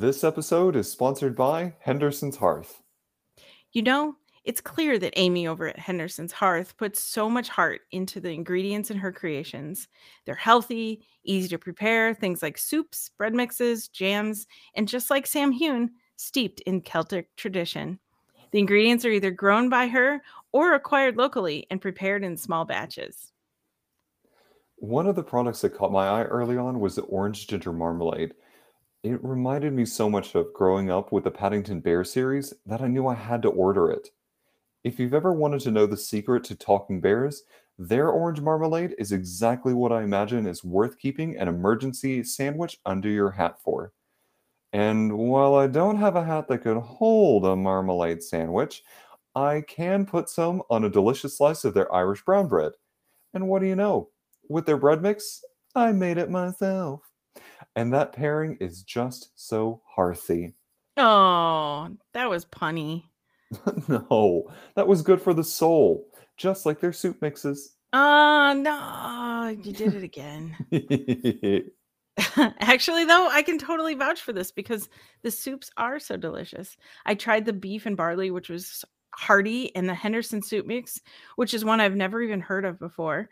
This episode is sponsored by Henderson's Hearth. You know, it's clear that Amy over at Henderson's Hearth puts so much heart into the ingredients in her creations. They're healthy, easy to prepare, things like soups, bread mixes, jams, and just like Samhain, steeped in Celtic tradition. The ingredients are either grown by her or acquired locally and prepared in small batches. One of the products that caught my eye early on was the orange ginger marmalade. It reminded me so much of growing up with the Paddington Bear series that I knew I had to order it. If you've ever wanted to know the secret to talking bears, their orange marmalade is exactly what I imagine is worth keeping an emergency sandwich under your hat for. And while I don't have a hat that could hold a marmalade sandwich, I can put some on a delicious slice of their Irish brown bread. And what do you know? With their bread mix, I made it myself. And that pairing is just so hearthy. Oh, that was punny. no, that was good for the soul, just like their soup mixes. Oh, no, you did it again. Actually, though, I can totally vouch for this because the soups are so delicious. I tried the beef and barley, which was hearty, and the Henderson soup mix, which is one I've never even heard of before.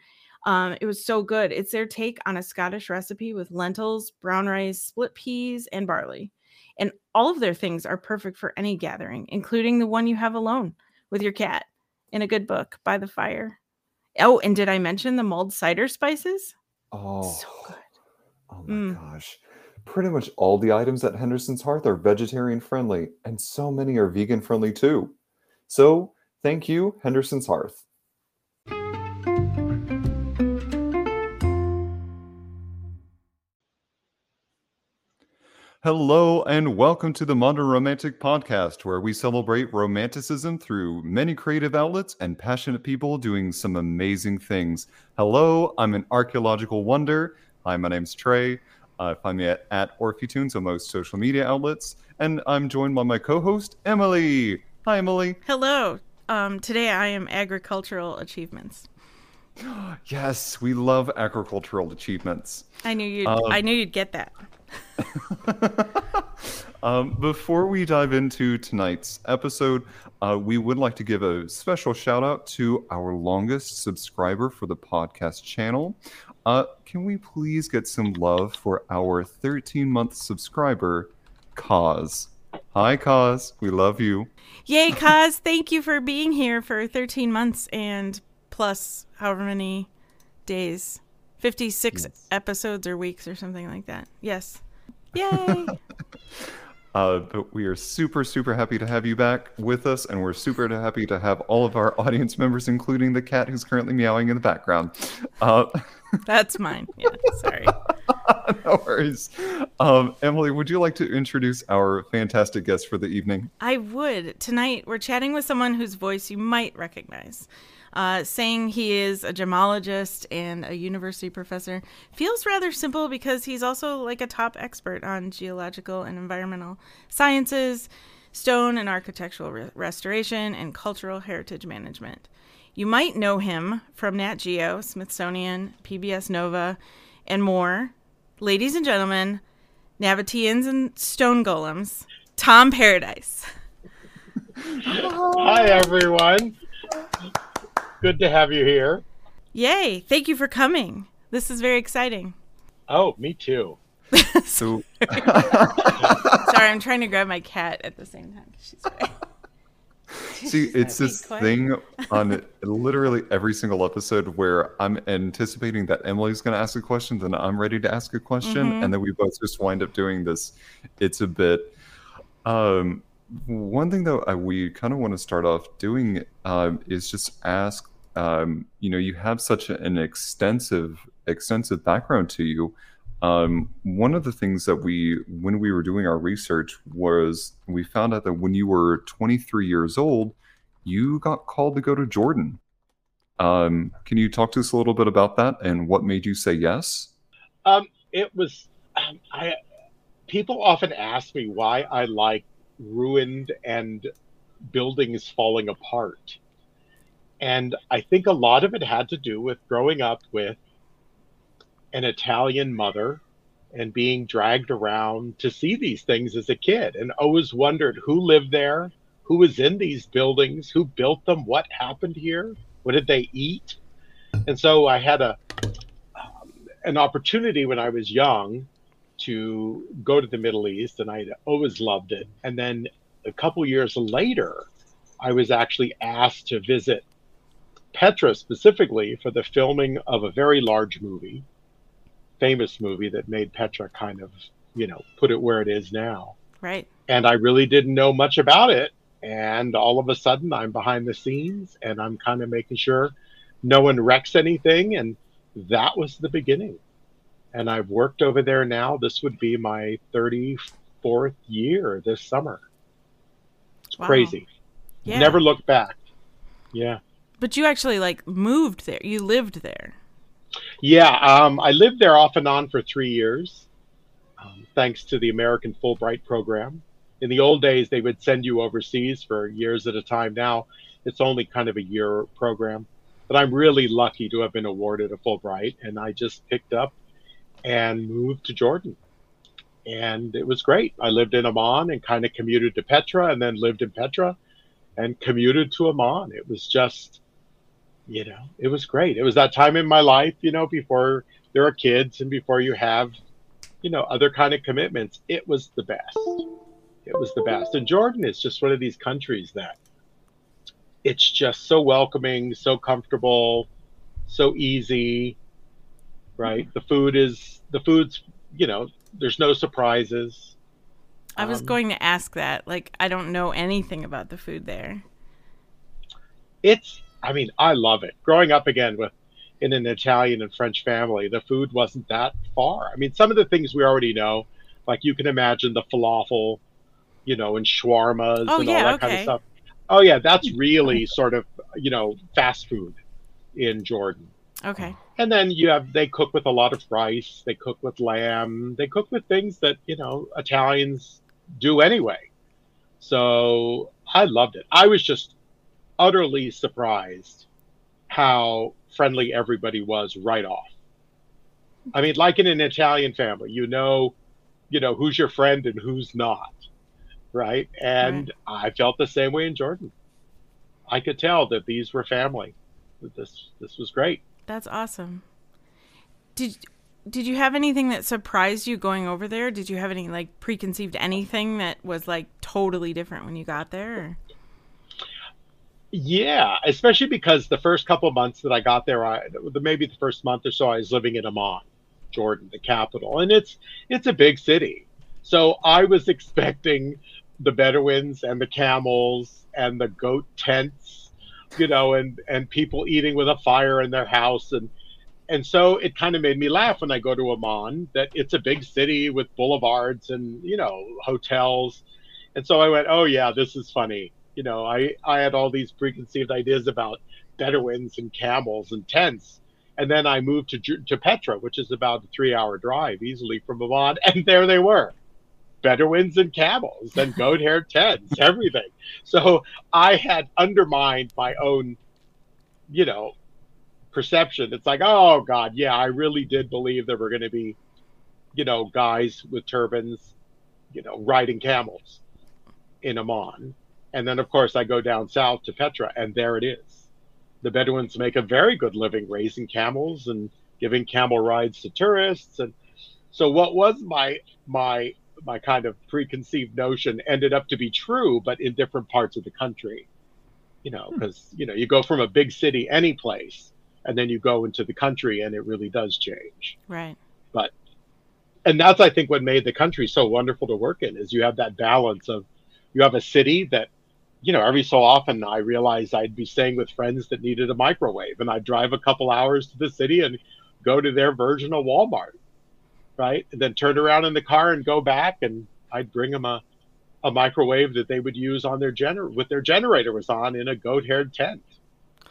Um, it was so good. It's their take on a Scottish recipe with lentils, brown rice, split peas, and barley. And all of their things are perfect for any gathering, including the one you have alone with your cat in a good book by the fire. Oh, and did I mention the mulled cider spices? Oh, So good. oh my Mm. gosh. Pretty much all the items at Henderson's Hearth are vegetarian friendly, and so many are vegan friendly too. So, thank you, Henderson's Hearth. Hello, and welcome to the Modern Romantic Podcast, where we celebrate romanticism through many creative outlets and passionate people doing some amazing things. Hello, I'm an archaeological wonder. Hi, my name's Trey. Uh, find me at, at OrpheTunes on most social media outlets. And I'm joined by my co host, Emily. Hi, Emily. Hello. Um, today I am agricultural achievements. Yes, we love agricultural achievements. I knew you'd. Um, I knew you'd get that. um, before we dive into tonight's episode, uh, we would like to give a special shout out to our longest subscriber for the podcast channel. Uh, can we please get some love for our 13 month subscriber, Kaz? Hi, Kaz. We love you. Yay, Kaz! Thank you for being here for 13 months and plus however many days. 56 Yes. episodes or weeks or something like that. Yes. Yay! Uh, but we are super, super happy to have you back with us, and we're super happy to have all of our audience members, including the cat who's currently meowing in the background. Uh, That's mine. Yeah, sorry. no worries. Um, Emily, would you like to introduce our fantastic guest for the evening? I would. Tonight, we're chatting with someone whose voice you might recognize. Uh, saying he is a gemologist and a university professor feels rather simple because he's also like a top expert on geological and environmental sciences, stone and architectural re- restoration, and cultural heritage management. You might know him from Nat Geo, Smithsonian, PBS Nova, and more. Ladies and gentlemen, Nabateans and stone golems, Tom Paradise. Hi, everyone. Good to have you here. Yay! Thank you for coming. This is very exciting. Oh, me too. So, Sorry, I'm trying to grab my cat at the same time. She's very... see, it's this thing on literally every single episode where I'm anticipating that Emily's going to ask a question, then I'm ready to ask a question, Mhm. and then we both just wind up doing this. It's a bit. Um, one thing uh, we kind of want to start off doing um, is just ask. Um, you know, you have such an extensive, extensive background to you. Um, one of the things that we, when we were doing our research, was we found out that when you were 23 years old, you got called to go to Jordan. Um, can you talk to us a little bit about that and what made you say yes? Um, it was, um, I. People often ask me why I like ruined and buildings falling apart, and I think a lot of it had to do with growing up with an Italian mother and being dragged around to see these things as a kid and always wondered who lived there, who was in these buildings, who built them, what happened here, what did they eat. And so I had a um, an opportunity when I was young to go to the Middle East, and I always loved it. And then a couple years later, I was actually asked to visit Petra specifically for the filming of a very large movie, famous movie that made Petra kind of, you know, put it where it is now. Right. And I really didn't know much about it. And all of a sudden, I'm behind the scenes and I'm kind of making sure no one wrecks anything. And that was the beginning. And I've worked over there now. This would be my 34th year this summer. It's Wow. crazy. Yeah. Never looked back. Yeah. But you actually like moved there. You lived there. Yeah, um, I lived there off and on for three years, um, thanks to the American Fulbright program. In the old days, they would send you overseas for years at a time. Now, it's only kind of a year program. But I'm really lucky to have been awarded a Fulbright, and I just picked up and moved to Jordan. And it was great. I lived in Amman and kind of commuted to Petra, and then lived in Petra and commuted to Amman. It was just you know it was great it was that time in my life you know before there are kids and before you have you know other kind of commitments it was the best it was the best and jordan is just one of these countries that it's just so welcoming so comfortable so easy right? The food is the food's you know there's no surprises. I was Um, going to ask that. Like, I don't know anything about the food there. it's i mean i love it. Growing up again with in an italian and french family the food wasn't that far. I mean some of the things we already know like you can imagine the falafel you know and shawarmas Oh, and yeah, all that kind of stuff. Oh yeah that's really sort of you know fast food in jordan Okay. and then you have they cook with a lot of rice they cook with lamb they cook with things that you know italians do anyway. So i loved it. I was just utterly surprised how friendly everybody was right off. I mean like in an italian family you know you know who's your friend and who's not right? And i felt the same way in jordan. I could tell that these were family. This this was great That's awesome. Did did you have anything that surprised you going over there? Did you have any like preconceived anything that was like totally different when you got there? Yeah, especially because the first couple months that I got there, I maybe the first month or so, I was living in Amman, Jordan, the capital, and it's it's a big city. So I was expecting the Bedouins and the camels and the goat tents, you know, and and people eating with a fire in their house, and and so it kind of made me laugh when I go to Amman that it's a big city with boulevards and you know hotels, and so I went, oh yeah, this is funny you know, I, I had all these preconceived ideas about Bedouins and camels and tents. And then I moved to, to Petra, which is about a three hour drive easily from Amman. And there they were Bedouins and camels and goat hair tents, everything. So I had undermined my own, you know, perception. It's like, oh God, yeah, I really did believe there were going to be, you know, guys with turbans, you know, riding camels in Amman. And then, of course, I go down south to Petra, and there it is. The Bedouins make a very good living raising camels and giving camel rides to tourists. And so, what was my my my kind of preconceived notion ended up to be true, but in different parts of the country. You know, hmm. because you know you go from a big city any place, and then you go into the country, and it really does change Right. But and that's i think what made the country so wonderful to work in is you have that balance of you have a city that you know every so often i realized i'd be staying with friends that needed a microwave and i'd drive a couple hours to the city and go to their version of walmart right and then turn around in the car and go back and i'd bring them a, a microwave that they would use on their gener with their generator was on in a goat haired tent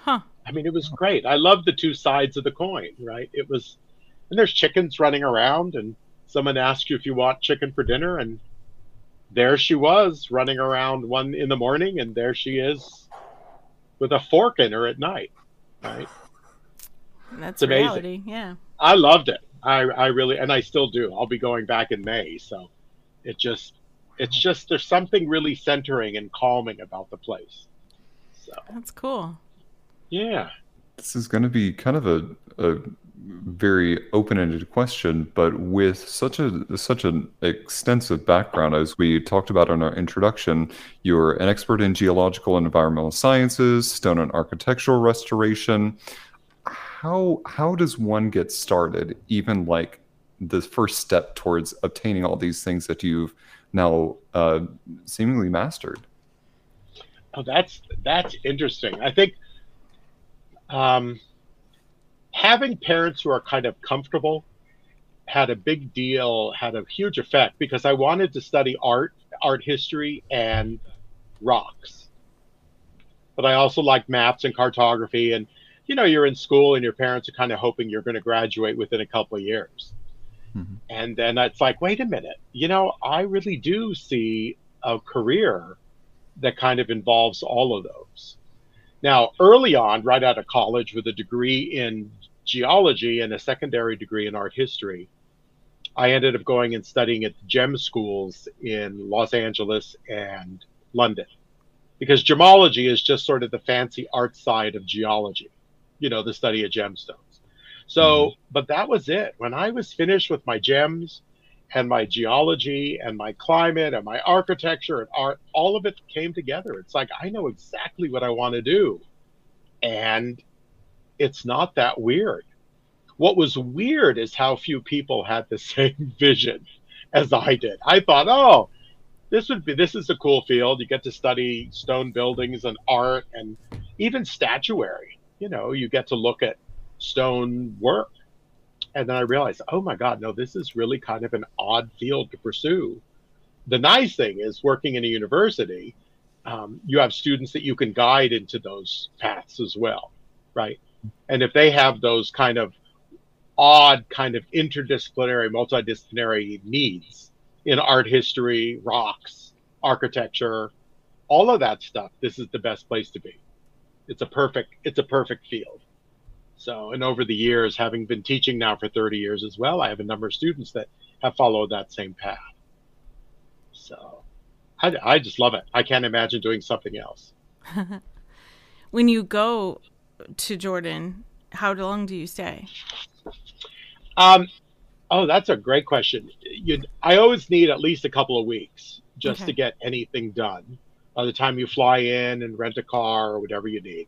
Huh. I mean, it was great. I loved the two sides of the coin, right? It was, and there's chickens running around, and someone asks you if you want chicken for dinner, and there she was running around one in the morning, and there she is with a fork in her at night, right? That's It's amazing. reality. Yeah. I loved it. I I really and I still do. I'll be going back in May, so it just it's just there's something really centering and calming about the place. So That's cool. yeah. This is going to be kind of a, a very open-ended question, but with such a such an extensive background, as we talked about in our introduction, you're an expert in geological and environmental sciences, stone and architectural restoration. How how does one get started? Even like the first step towards obtaining all these things that you've now uh, seemingly mastered. Oh, that's that's interesting. I think um, having parents who are kind of comfortable had a big deal, had a huge effect because I wanted to study art, art history, and rocks. But I also liked maps and cartography. And, you know, you're in school and your parents are kind of hoping you're going to graduate within a couple of years. Mhm. And then it's like, wait a minute, you know, I really do see a career that kind of involves all of those. Now, early on, right out of college with a degree in geology and a secondary degree in art history, I ended up going and studying at the gem schools in Los Angeles and London. Because gemology is just sort of the fancy art side of geology, you know, the study of gemstones. So, mm-hmm. but that was it. When I was finished with my gems and my geology and my climate and my architecture and art, all of it came together. It's like I know exactly what I want to do. And it's not that weird. What was weird is how few people had the same vision as I did. I thought, oh, this would be this is a cool field. You get to study stone buildings and art and even statuary. You know, you get to look at stone work. And then I realized, oh my God, no, this is really kind of an odd field to pursue. The nice thing is working in a university, um, you have students that you can guide into those paths as well, right? And if they have those kind of odd, kind of interdisciplinary, multidisciplinary needs in art history, rocks, architecture, all of that stuff, this is the best place to be. It's a perfect, it's a perfect field. So, and over the years, having been teaching now for 30 years as well, I have a number of students that have followed that same path. So, I, I just love it. I can't imagine doing something else. when you go to Jordan, how long do you stay? Um, oh, that's a great question. You, I always need at least a couple of weeks just Okay. to get anything done. By the time you fly in and rent a car or whatever you need.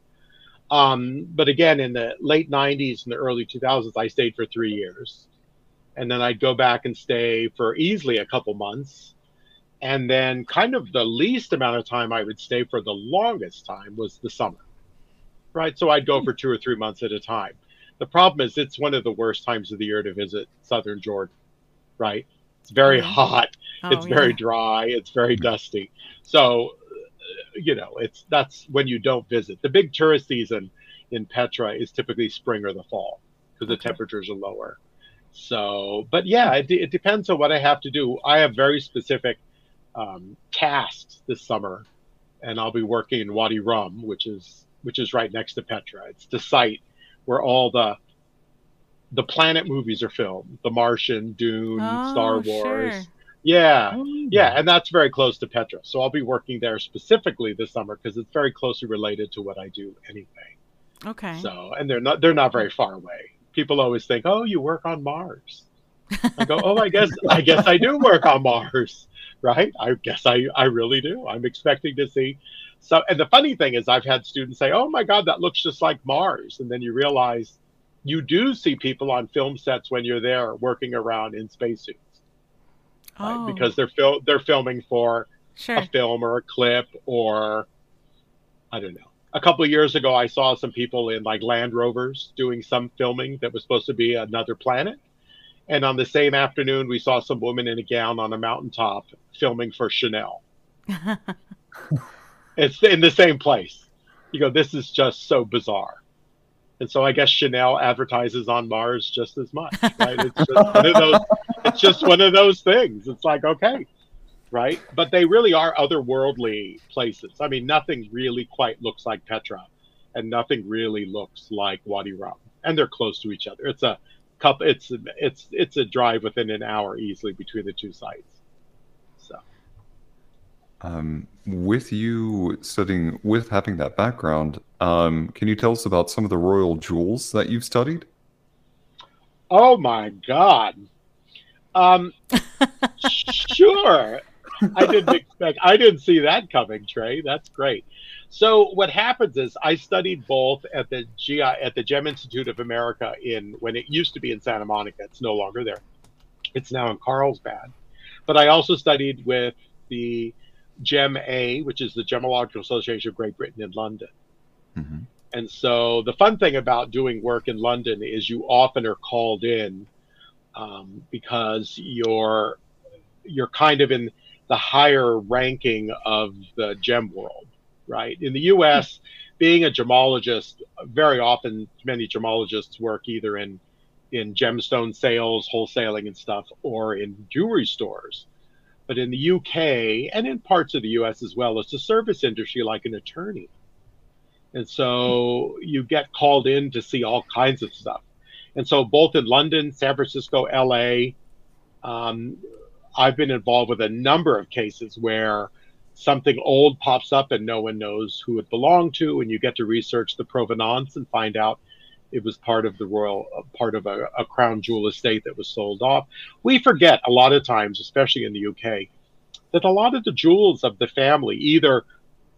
Um, but again, in the late '90s and the early 2000s, I stayed for three years, and then I'd go back and stay for easily a couple months, and then kind of the least amount of time I would stay for the longest time was the summer, right? So I'd go for two or three months at a time. The problem is it's one of the worst times of the year to visit southern Jordan, right? It's very hot, Oh, it's very yeah. dry, it's very dusty. So, you know, it's that's when you don't visit. The big tourist season in Petra is typically spring or the fall because the temperatures are lower. So, but yeah, it, it depends on what I have to do. I have very specific um, tasks this summer, and I'll be working in Wadi Rum, which is which is right next to Petra. It's the site where all the the planet movies are filmed: The Martian, Dune, Star Oh, Wars. sure. Yeah, mm. yeah, and that's very close to Petra. So I'll be working there specifically this summer because it's very closely related to what I do anyway. Okay. So, and they're not they're not very far away. People always think, "Oh, you work on Mars." I go, "Oh, I guess I guess I do work on Mars." Right? I guess I I really do. I'm expecting to see so and the funny thing is I've had students say, "Oh my god, that looks just like Mars." And then you realize you do see people on film sets when you're there working around in spacesuits right? oh, because they're fil- they're filming for sure. a film or a clip or I don't know. A couple of years ago, I saw some people in like Land Rovers doing some filming that was supposed to be another planet. And on the same afternoon, we saw some woman in a gown on a mountaintop filming for Chanel. It's in the same place. You go, this is just so bizarre. And so I guess Chanel advertises on Mars just as much, right? It's just one of those. It's just one of those things. It's like okay, right? But they really are otherworldly places. I mean, nothing really quite looks like Petra, and nothing really looks like Wadi Rum, and they're close to each other. It's a couple. It's it's it's a drive within an hour easily between the two sites. So, um, with you studying, with having that background, um, can you tell us about some of the royal jewels that you've studied? Oh my God. Um, sure. I didn't expect. I didn't see that coming, Trey. That's great. So what happens is I studied both at the GI at the Gem Institute of America in when it used to be in Santa Monica. It's no longer there. It's now in Carlsbad. But I also studied with the Gem-A, which is the Gemological Association of Great Britain in London. Mm-hmm. And so the fun thing about doing work in London is you often are called in um, because you're you're kind of in the higher ranking of the gem world, right? In the U.S., being a gemologist, very often many gemologists work either in in gemstone sales, wholesaling, and stuff, or in jewelry stores. But in the UK and in parts of the US as well, it's a service industry like an attorney. And so you get called in to see all kinds of stuff. And so both in London, San Francisco, LA, um, I've been involved with a number of cases where something old pops up and no one knows who it belonged to, and you get to research the provenance and find out it was part of the royal, part of a, a crown jewel estate that was sold off. We forget a lot of times, especially in the UK, that a lot of the jewels of the family either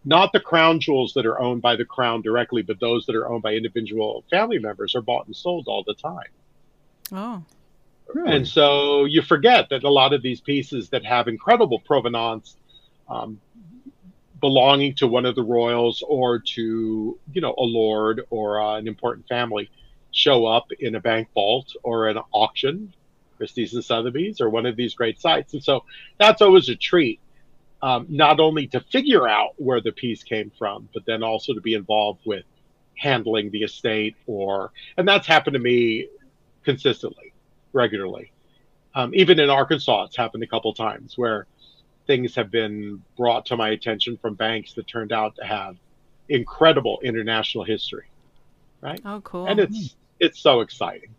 not the crown jewels that are owned by the crown directly, but those that are owned by individual family members are bought and sold all the time. Oh. Really? And so you forget that a lot of these pieces that have incredible provenance, um, belonging to one of the royals or to you know a lord or uh, an important family, show up in a bank vault or an auction, Christie's and Sotheby's or one of these great sites. And so that's always a treat um, not only to figure out where the piece came from, but then also to be involved with handling the estate or, and that's happened to me consistently, regularly. Um, even in Arkansas, it's happened a couple times where things have been brought to my attention from banks that turned out to have incredible international history. Right. Oh, cool. And it's it's so exciting.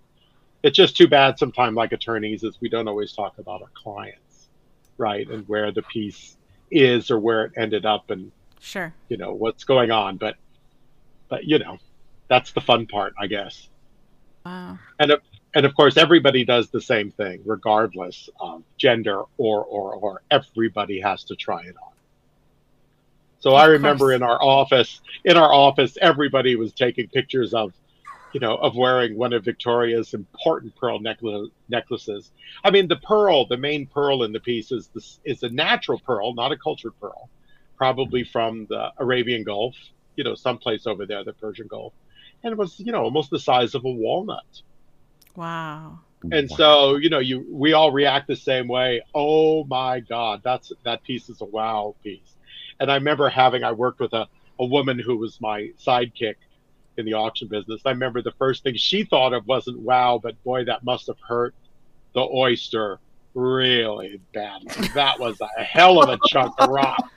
It's just too bad sometimes, like attorneys, is we don't always talk about our clients, right, and where the piece is or where it ended up and sure. you know what's going on. But but you know that's the fun part i guess. Wow. And and of course everybody does the same thing regardless of gender or or or. Everybody has to try it on. So of i remember course. in our office in our office everybody was taking pictures of you know, of wearing one of Victoria's important pearl necklace, necklaces. I mean, the pearl, the main pearl in the piece is this is a natural pearl, not a cultured pearl, probably from the Arabian Gulf, you know, someplace over there, the Persian Gulf, and it was, you know, almost the size of a walnut. Wow. And Wow. so, you know, you we all react the same way. Oh my God, that's that piece is a wow piece. And I remember having I worked with a, a woman who was my sidekick in the auction business. I remember the first thing she thought of wasn't wow, but boy, that must have hurt the oyster really badly. That was a hell of a chunk of rock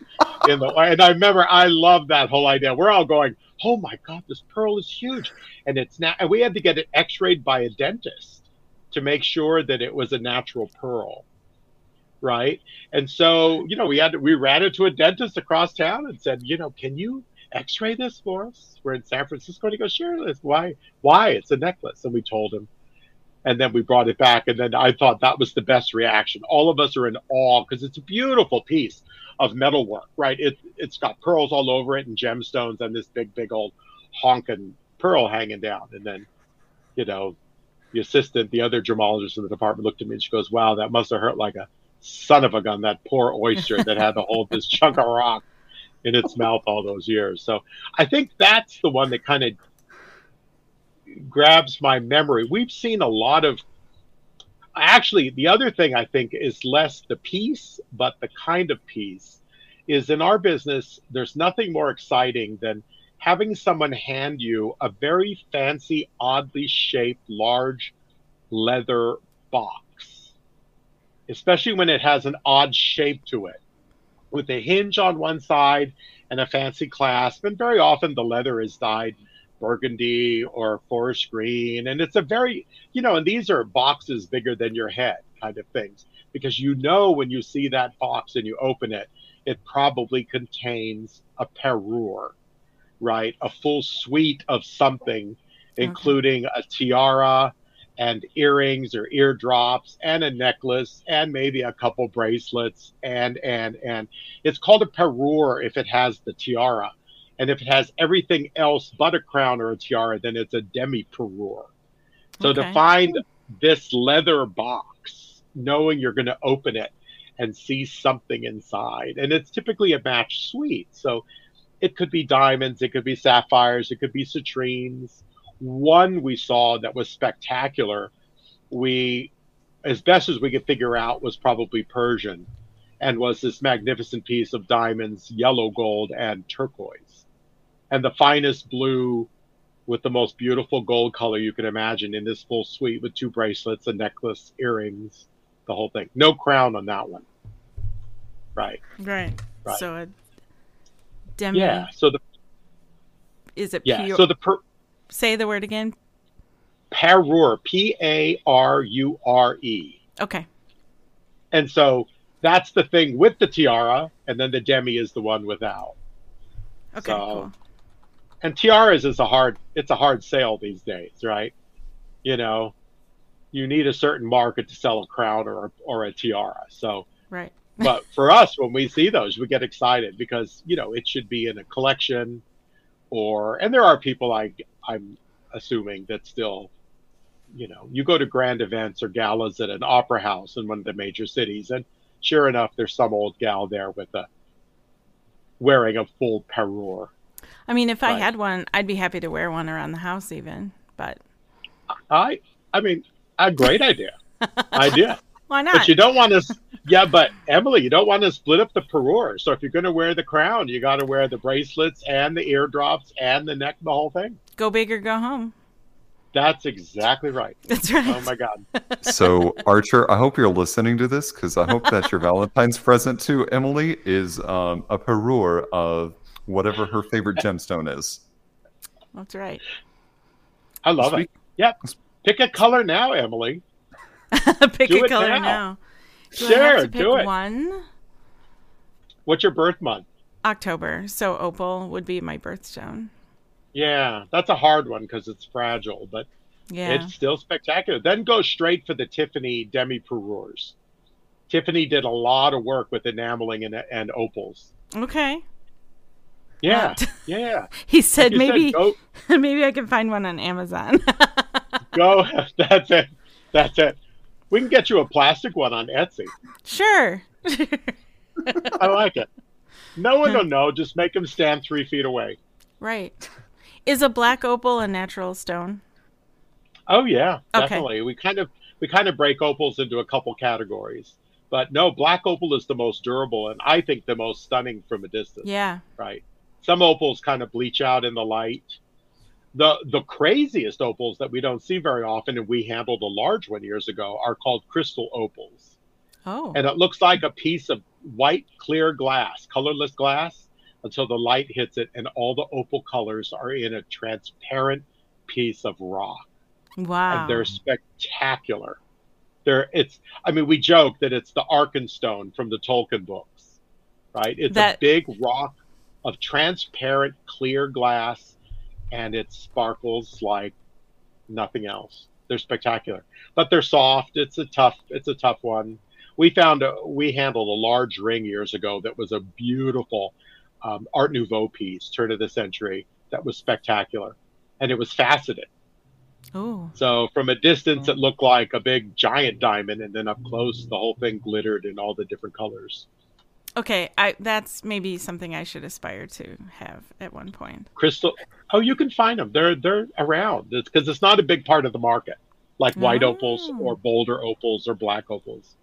in the and I remember I love that whole idea. We're all going, Oh my god, this pearl is huge. And it's now and we had to get it x-rayed by a dentist to make sure that it was a natural pearl. Right. And so, you know, we had to, we ran into a dentist across town and said, you know, can you x-ray this for us? We're in San Francisco. And he goes, sure. This why? Why? It's a necklace. And we told him. And then we brought it back. And then I thought that was the best reaction. All of us are in awe because it's a beautiful piece of metalwork, right? It, it's got pearls all over it and gemstones and this big, big old honking pearl hanging down. And then, you know, the assistant, the other gemologist in the department looked at me and she goes, wow, that must have hurt like a son of a gun, that poor oyster that had to hold this chunk of rock in its mouth all those years. So I think that's the one that kind of grabs my memory. We've seen a lot of actually the other thing I think is less the piece, but the kind of piece is in our business, there's nothing more exciting than having someone hand you a very fancy, oddly shaped, large leather box, especially when it has an odd shape to it with a hinge on one side and a fancy clasp. And very often the leather is dyed burgundy or forest green. And it's a very, you know, and these are boxes bigger than your head kind of things because you know when you see that box and you open it, it probably contains a parure, right? A full suite of something, including okay. a tiara and earrings or eardrops and a necklace and maybe a couple bracelets and and and it's called a parure if it has the tiara and if it has everything else but a crown or a tiara then it's a demi parure so okay. to find this leather box knowing you're going to open it and see something inside. And it's typically a match suite. So it could be diamonds, it could be sapphires, it could be citrines. One we saw that was spectacular, we, as best as we could figure out, was probably Persian and was this magnificent piece of diamonds, yellow gold, and turquoise. And the finest blue with the most beautiful gold color you can imagine in this full suite with two bracelets, a necklace, earrings, the whole thing. No crown on that one. Right. Right. right. So a demi. Yeah. So the. Is it? Yeah. Pure... So the per. Say the word again. Parure. P A R U R E. Okay. And so that's the thing with the tiara, and then the demi is the one without. Okay. So, cool. And tiaras is a hard. It's a hard sale these days, right? You know, you need a certain market to sell a crown or or a tiara. So right. but for us, when we see those, we get excited because you know it should be in a collection, or and there are people I I'm assuming that still, you know, you go to grand events or galas at an opera house in one of the major cities, and sure enough, there's some old gal there with a wearing a full parure. I mean, if I had one, I'd be happy to wear one around the house, even. But I, I mean, a great idea. idea. Why not? But you don't want to. Yeah, but Emily, you don't want to split up the parure. So if you're going to wear the crown, you got to wear the bracelets and the eardrops and the neck, the whole thing. Go big or go home. That's exactly right. That's right. Oh my God. so Archer, I hope you're listening to this because I hope that your Valentine's present to Emily is um, a parure of whatever her favorite gemstone is. That's right. I love Sweet. it. Yep. Pick a color now, Emily. pick do a color now. now. Do sure, do it. One. What's your birth month? October. So opal would be my birthstone. Yeah, that's a hard one because it's fragile, but yeah. it's still spectacular. Then go straight for the Tiffany demi parures. Tiffany did a lot of work with enameling and, and opals. Okay. Yeah, yeah. he said like maybe said, maybe I can find one on Amazon. go. That's it. That's it. We can get you a plastic one on Etsy. Sure. I like it. No one will know. Just make them stand three feet away. Right. Is a black opal a natural stone? Oh yeah, definitely. Okay. We kind of we kind of break opals into a couple categories. But no, black opal is the most durable and I think the most stunning from a distance. Yeah. Right. Some opals kind of bleach out in the light the the craziest opals that we don't see very often, and we handled a large one years ago, are called crystal opals. Oh. And it looks like a piece of white clear glass, colorless glass, until the light hits it, and all the opal colors are in a transparent piece of rock. Wow. And they're spectacular. They're it's I mean, we joke that it's the Arkenstone from the Tolkien books. Right? It's that... a big rock of transparent clear glass and it sparkles like nothing else. They're spectacular, but they're soft. It's a tough. It's a tough one. We found a, we handled a large ring years ago that was a beautiful um, Art Nouveau piece, turn of the century, that was spectacular, and it was faceted. Oh. So from a distance, it looked like a big giant diamond, and then up close, the whole thing glittered in all the different colors. Okay, I that's maybe something I should aspire to have at one point. Crystal. Oh, you can find them. They're they're around. Because it's not a big part of the market, like white oh. opals or oh. boulder opals or black opals.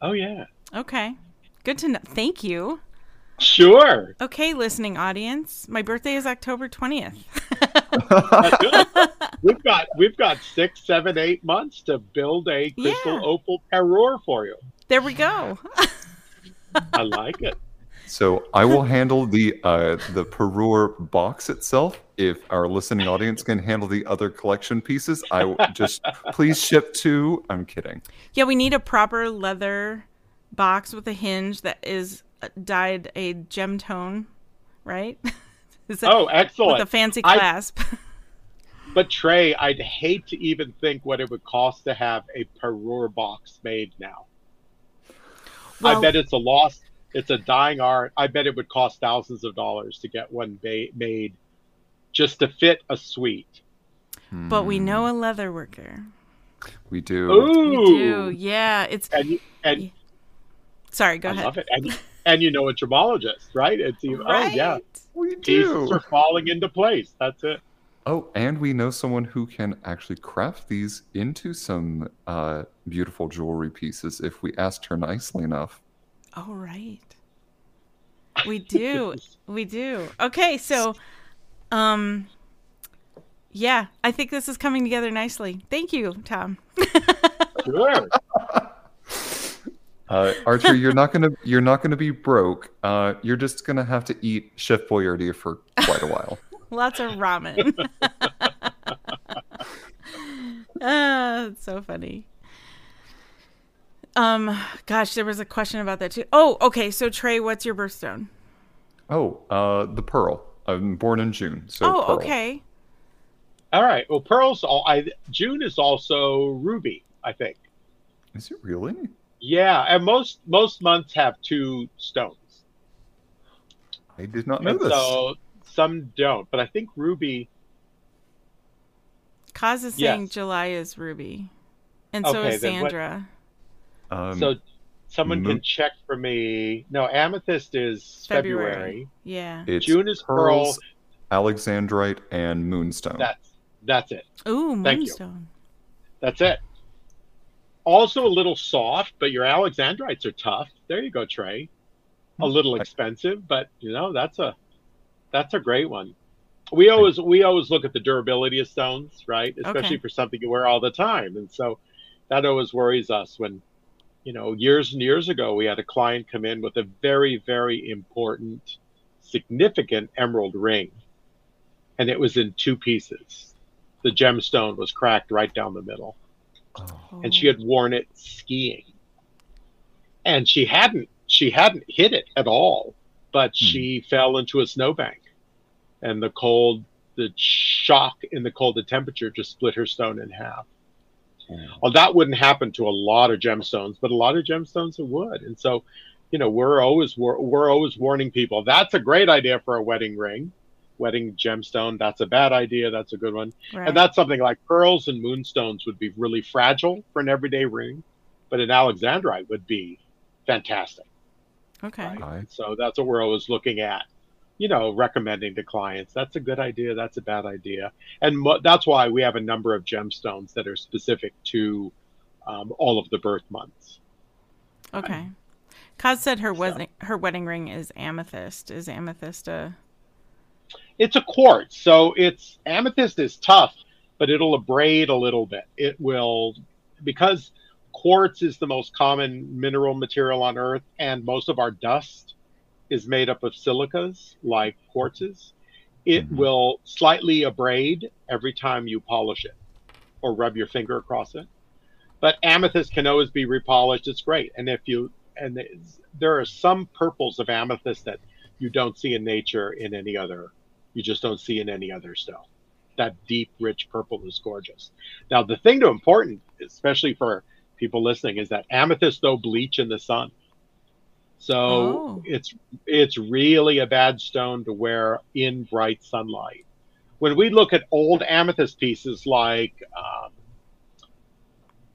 Oh yeah. Okay. Good to know. Thank you. Sure. Okay, listening audience. My birthday is October twentieth. we've got we've got six, seven, eight months to build a crystal yeah. opal parure for you. There we go. I like it. So I will handle the uh, the parure box itself. If our listening audience can handle the other collection pieces, I will just please ship two. I'm kidding. Yeah, we need a proper leather box with a hinge that is uh, dyed a gem tone, right? Is it- Oh, excellent. with a fancy I- clasp. But Trey, I'd hate to even think what it would cost to have a parure box made now. I bet it's a lost. It's a dying art. I bet it would cost thousands of dollars to get one ba- made just to fit a suite. but we Hmm, know a leather worker. we do. Ooh, We do. Yeah, it's and and sorry, go I ahead. love it. And and you know a gemologist, right? It's even, oh yeah, Right. We pieces are falling into place. That's it. Oh, and we know someone who can actually craft these into some uh, beautiful jewelry pieces if we asked her nicely enough. Oh right. We do. we do. Okay, so um yeah, I think this is coming together nicely. Thank you, Tom. Sure. Uh, Archer, you're not gonna you're not gonna be broke. Uh, you're just gonna have to eat Chef Boyardee for quite a while. Lots of ramen. ah, it's so funny. Um, gosh, there was a question about that too. Oh, okay. So Trey, what's your birthstone? Oh, uh, the pearl. I'm born in June, so oh, pearl. okay. All right. Well, pearls. All I June is also ruby. I think. Is it really? Yeah, and most most months have two stones. I did not know And this. so some don't, but I think ruby. Kaz is saying Yes. July is Ruby, and so Okay, is then what- Sandra. Um, so someone mo- can check for me. No, amethyst is February. February. Yeah. it's June is pearl. alexandrite, and moonstone. That's that's it. Ooh, Thank you. moonstone. That's it. Also a little soft, but your alexandrites are tough. There you go, Trey. A little expensive, but you know that's a that's a great one. We always we always look at the durability of stones, right? Especially Okay. for something you wear all the time, and so that always worries us when you know years and years ago we had a client come in with a very very important, significant emerald ring, and it was in two pieces. The gemstone was cracked right down the middle Oh, and she had worn it skiing and she hadn't she hadn't hit it at all but Hmm. she fell into a snowbank and the cold the shock in the cold the temperature just split her stone in half oh. well that wouldn't happen to a lot of gemstones but a lot of gemstones it would and so you know we're always we're, we're always warning people that's a great idea for a wedding ring wedding gemstone that's a bad idea that's a good one Right. and that's something like pearls and moonstones would be really fragile for an everyday ring, but an alexandrite would be fantastic. Okay. Right. I- So that's what we're always looking at, you know, recommending to clients. That's a good idea. That's a bad idea. And mo- that's why we have a number of gemstones that are specific to um, all of the birth months. Okay. Kaz said her So- wedding her wedding ring is amethyst. Is amethyst a It's a quartz, so it's amethyst is tough, but it'll abrade a little bit. It will because quartz is the most common mineral material on Earth, and most of our dust is made up of silicas like quartzes. It Mhm. will slightly abrade every time you polish it or rub your finger across it. But amethyst can always be repolished. It's great, and if you and there are some purples of amethyst that you don't see in nature in any other you just don't see in any other stone. That deep, rich purple is gorgeous. Now, the thing to important, especially for people listening, is that amethyst though bleach in the sun. So Oh. it's it's really a bad stone to wear in bright sunlight. When we look at old amethyst pieces like um,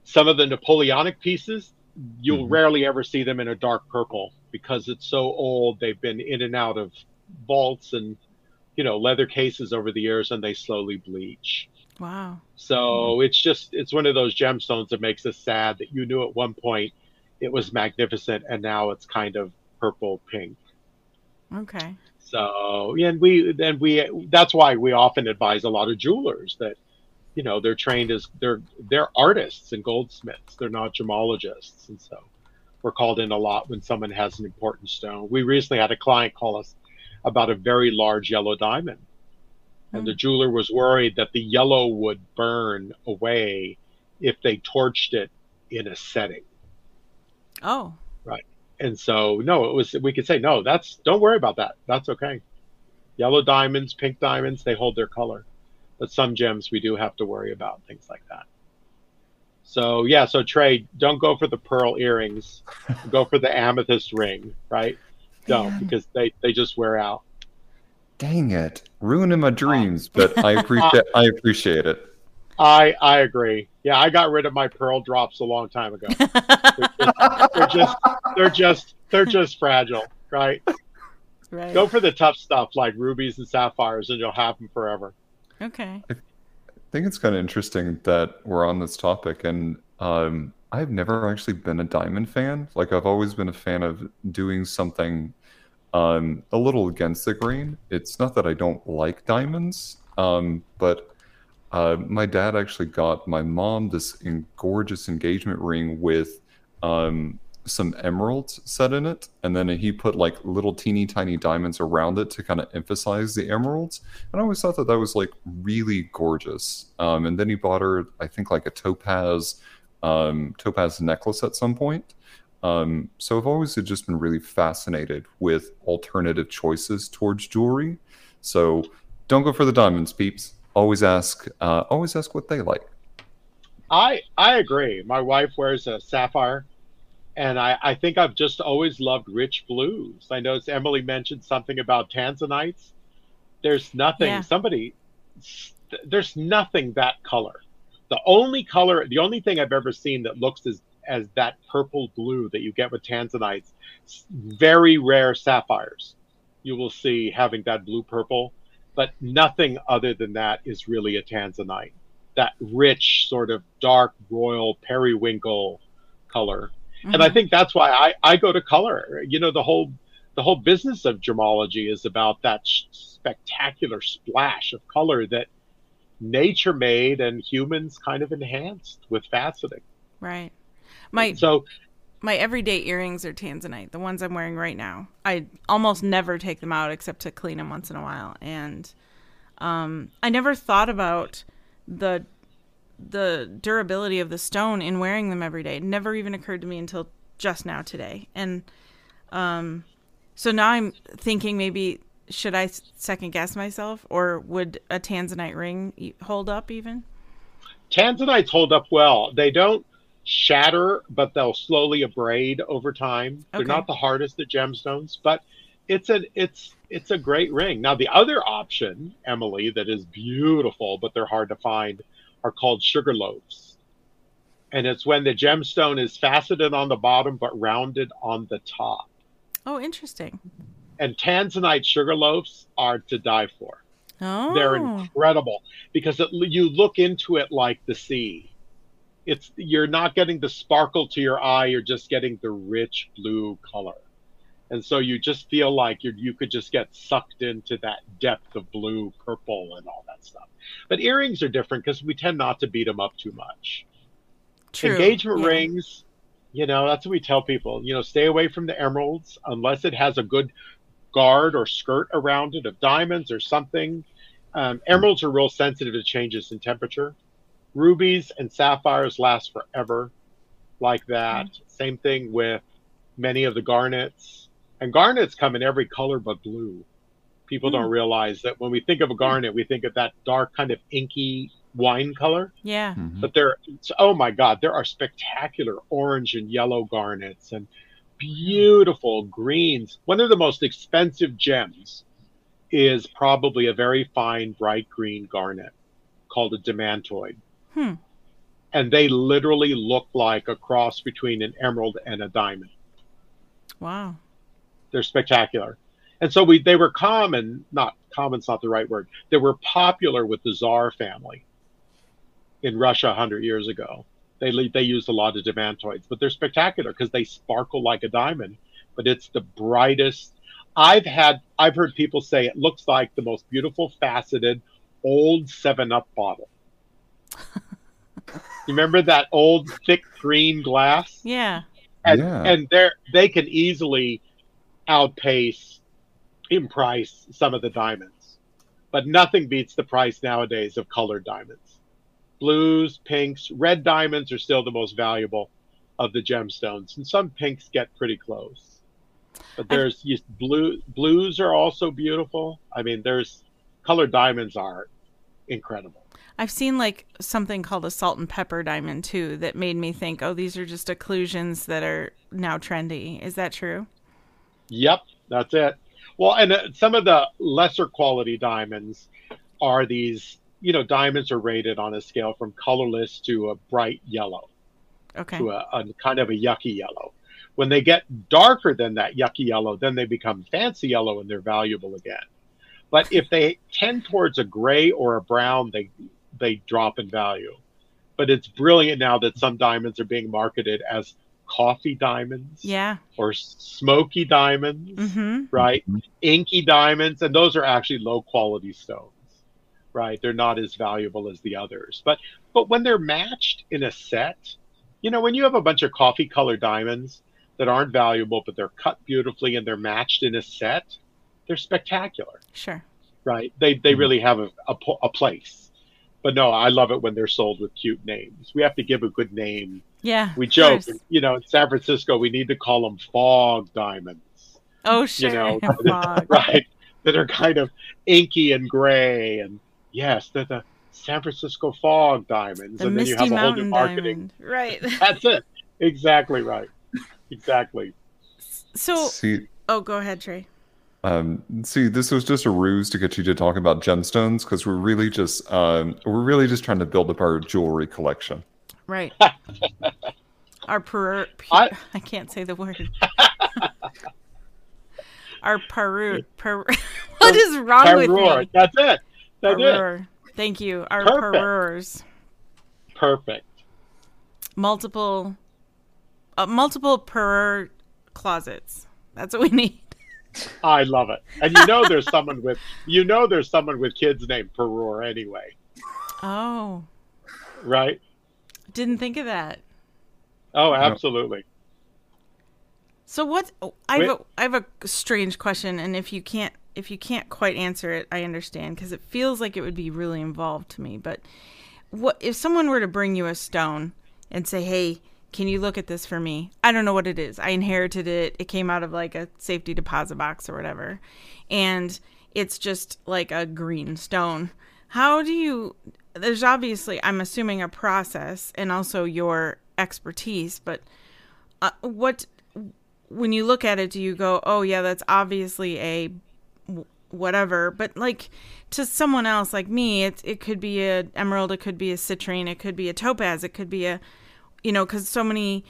some of the Napoleonic pieces, you'll Mhm. rarely ever see them in a dark purple because it's so old. They've been in and out of vaults and you know leather cases over the years, and they slowly bleach. Wow? So it's just it's one of those gemstones that makes us sad that you knew at one point it was magnificent and now it's kind of purple pink. Okay. So and we then we that's why we often advise a lot of jewelers that you know they're trained as they're they're artists and goldsmiths. They're not gemologists, and so We're called in a lot when someone has an important stone. We recently had a client call us about a very large yellow diamond. And the jeweler was worried that the yellow would burn away if they torched it in a setting. Oh, Right. And so, no, it was, we could say, no, that's, don't worry about that. That's okay. Yellow diamonds, pink diamonds, they hold their color. But some gems we do have to worry about, things like that. So, yeah, so Trey, don't go for the pearl earrings. go for the amethyst ring, right? Don't, Man. because they, they just wear out. Dang it. Ruining my dreams, but I appreciate I appreciate it. I I agree. Yeah, I got rid of my pearl drops a long time ago. They're just they're just they're just fragile, right? right. Go for the tough stuff like rubies and sapphires, and you'll have them forever. Okay. I think it's kind of interesting that we're on this topic, and um, I've never actually been a diamond fan. Like I've always been a fan of doing something um, a little against the grain. It's not that I don't like diamonds, um, but uh, my dad actually got my mom this gorgeous engagement ring with um, some emeralds set in it, and then he put like little teeny tiny diamonds around it to kind of emphasize the emeralds. And I always thought that that was like really gorgeous. Um, and then he bought her, I think, like a topaz, um, topaz necklace at some point. Um, so I've always just been really fascinated with alternative choices towards jewelry. So don't go for the diamonds, peeps. Always ask, uh, always ask what they like. I I agree. My wife wears a sapphire, and I I think I've just always loved rich blues. I noticed Emily mentioned something about tanzanites. There's nothing. Yeah. Somebody, there's nothing that color. The only color, the only thing I've ever seen that looks as as that purple blue that you get with tanzanites, very rare sapphires. You will see having that blue purple, but nothing other than that is really a tanzanite that rich sort of dark royal periwinkle color and i Mhm. think that's why I, I go to color you know the whole the whole business of gemology is about that sh- spectacular splash of color that nature made and humans kind of enhanced with faceting right. My so my everyday earrings are tanzanite. The ones I'm wearing right now. I almost never take them out except to clean them once in a while. And um, I never thought about the the durability of the stone in wearing them every day. It never even occurred to me until just now today. And um, so now I'm thinking maybe should I second guess myself, or would a tanzanite ring hold up even? tanzanites hold up well they don't shatter but they'll slowly abrade over time. They're not the hardest of gemstones but it's a it's it's a great ring. Now the other option emily that is beautiful but they're hard to find are called sugar loaves. And it's when the gemstone is faceted on the bottom but rounded on the top. Oh, interesting. and tanzanite sugar loaves are to die for. Oh, they're incredible because it, you look into it like the sea. It's you're not getting the sparkle to your eye; you're just getting the rich blue color, and so you just feel like you you could just get sucked into that depth of blue, purple, and all that stuff. But earrings are different because we tend not to beat them up too much. True. Engagement Yeah. rings, you know, that's what we tell people. You know, stay away from the emeralds unless it has a good guard or skirt around it of diamonds or something. Um, emeralds are real sensitive to changes in temperature. Rubies and sapphires last forever, like that. Mm-hmm. Same thing with many of the garnets. And garnets come in every color but blue. People don't mm. realize that when we think of a mm. garnet, we think of that dark kind of inky wine color Yeah. Mhm. but there oh my god there are spectacular orange and yellow garnets and beautiful greens one of the most expensive gems is probably a very fine bright green garnet called a demantoid Hmm. and they literally look like a cross between an emerald and a diamond. Wow. they're spectacular. And so we they were common not common's not the right word they were popular with the czar family in russia 100 years ago. They they used a lot of demantoids but they're spectacular because they sparkle like a diamond but it's the brightest. I've had i've heard people say it looks like the most beautiful faceted old seven up bottle you remember that old thick green glass Yeah. and Yeah. and they're they can easily outpace in price some of the diamonds, but nothing beats the price nowadays of colored diamonds. Blues, pinks, red diamonds are still the most valuable of the gemstones, and some pinks get pretty close. But I- there's you, blue blues are also beautiful. I mean, there's colored diamonds are incredible. I've seen like something called a salt and pepper diamond too that made me think, oh, these are just occlusions that are now trendy. Is that true? Yep, that's it. Well, and uh, some of the lesser quality diamonds are these, you know, diamonds are rated on a scale from colorless to a bright yellow Okay. to a, a kind of a yucky yellow. When they get darker than that yucky yellow, then they become fancy yellow and they're valuable again. But if they tend towards a gray or a brown, they they drop in value. But it's brilliant now that some diamonds are being marketed as coffee diamonds Yeah. or smoky diamonds Mm-hmm. right? Inky diamonds, and those are actually low quality stones, right? They're not as valuable as the others. But but when they're matched in a set, you know, when you have a bunch of coffee color diamonds that aren't valuable, but they're cut beautifully and they're matched in a set, they're spectacular, Sure. right? They they Mhm. really have a, a, a place. But no, I love it when they're sold with cute names. We have to give a good name. Yeah. We joke, you know, in San Francisco, we need to call them fog diamonds Oh, sure. You know, Fog. right? That are kind of inky and gray, and yes, they're the San Francisco fog diamonds, The and then you Misty have a whole new Mountain marketing. diamond. Right. That's it. Exactly right. Exactly. So, See, oh, go ahead, Trey. Um, see, this was just a ruse to get you to talk about gemstones because we're really just, um, we're really just trying to build up our jewelry collection. Right. Our per, I- I can't say the word. Our Peru. Per, what is wrong with Parure. me? That's it. That's it. Thank you. Our Perfect. parures. Perfect. Multiple, uh, multiple per closets. That's what we need. I love it. And you know there's someone with you know there's someone with kids named Perur anyway, Oh, right? didn't think of that. Oh, absolutely. So what? I have, a, I have a strange question, and if you can't if you can't quite answer it, I understand because it feels like it would be really involved to me. But what if someone were to bring you a stone and say, "Hey, can you look at this for me?" I don't know what it is. I inherited it. It came out of like a safety deposit box or whatever, and it's just like a green stone. How do you? There's obviously, I'm assuming, a process and also your expertise, but uh, what when you look at it, do you go, "Oh yeah, that's obviously a whatever," but like to someone else like me, it it could be a emerald, it could be a citrine, it could be a topaz, it could be a, you know, because so many,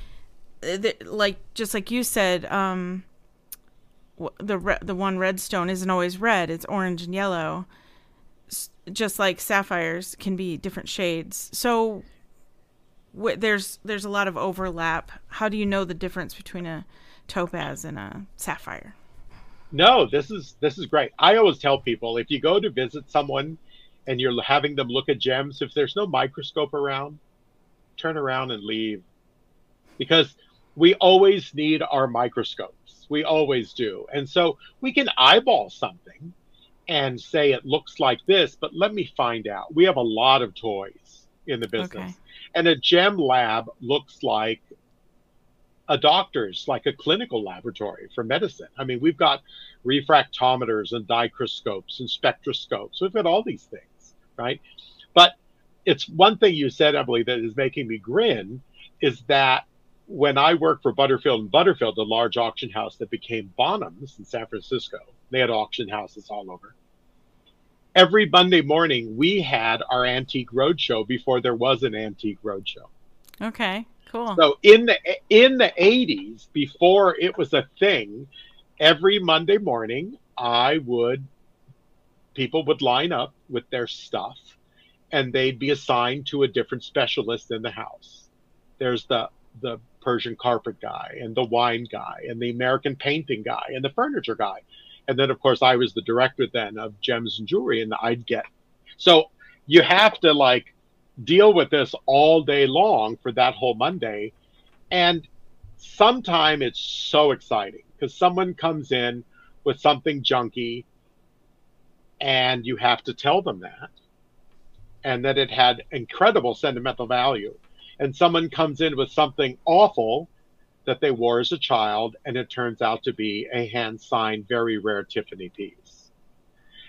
uh, like just like you said, um, the re- the one red stone isn't always red; it's orange and yellow. S- Just like sapphires can be different shades, so there's there's a lot of overlap. How do you know the difference between a topaz and a sapphire? No, this is this is great. I always tell people if you go to visit someone and you're having them look at gems, if there's no microscope around, turn around and leave. Because we always need our microscopes. We always do. And so we can eyeball something and say it looks like this, but let me find out. We have a lot of toys in the business. Okay. And a gem lab looks like a doctor's, like a clinical laboratory for medicine. I mean, we've got refractometers and microscopes and spectroscopes. We've got all these things, right? It's one thing you said, Emily, that is making me grin is that when I worked for Butterfield and Butterfield, the large auction house that became Bonhams in San Francisco, they had auction houses all over. Every Monday morning, we had our antique roadshow before there was an antique roadshow. Okay. Cool. So in the in the 80s, before it was a thing, every Monday morning, I would people would line up with their stuff, and they'd be assigned to a different specialist in the house. There's the the Persian carpet guy, and the wine guy, and the American painting guy, and the furniture guy, and then of course I was the director then of gems and jewelry, and I'd get so you have to like deal with this all day long for that whole Monday. And Sometime it's so exciting because someone comes in with something junky and you have to tell them that and that it had incredible sentimental value. And someone comes in with something awful that they wore as a child and it turns out to be a hand signed very rare tiffany piece.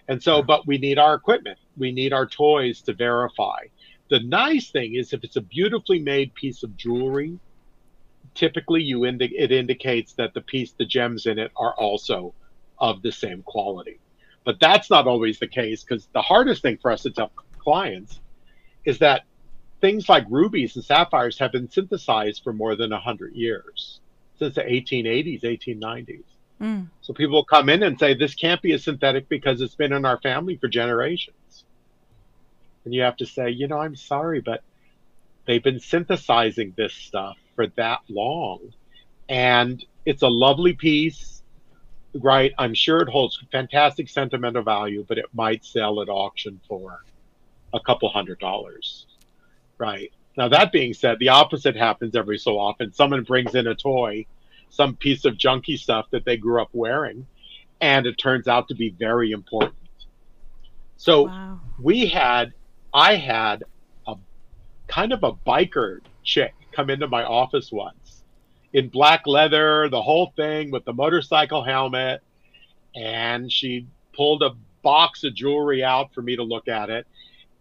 And so but we need our equipment. We need our toys to verify. The nice thing is if it's a beautifully made piece of jewelry typically you indi- it indicates that the piece the gems in it are also of the same quality. But that's not always the case because the hardest thing for us to tell clients is that things like rubies and sapphires have been synthesized for more than 100 years since the 1880s 1890s Mm. so people come in and say this can't be a synthetic because it's been in our family for generations. And you have to say you know i'm sorry but they've been synthesizing this stuff for that long and it's a lovely piece right? I'm sure it holds fantastic sentimental value but it might sell at auction for a couple hundred dollars right? Now that being said the opposite happens every so often. Someone brings in a toy some piece of junky stuff that they grew up wearing and it turns out to be very important. So Wow. we had i had a kind of a biker chick come into my office once in black leather the whole thing with the motorcycle helmet and she pulled a box of jewelry out for me to look at it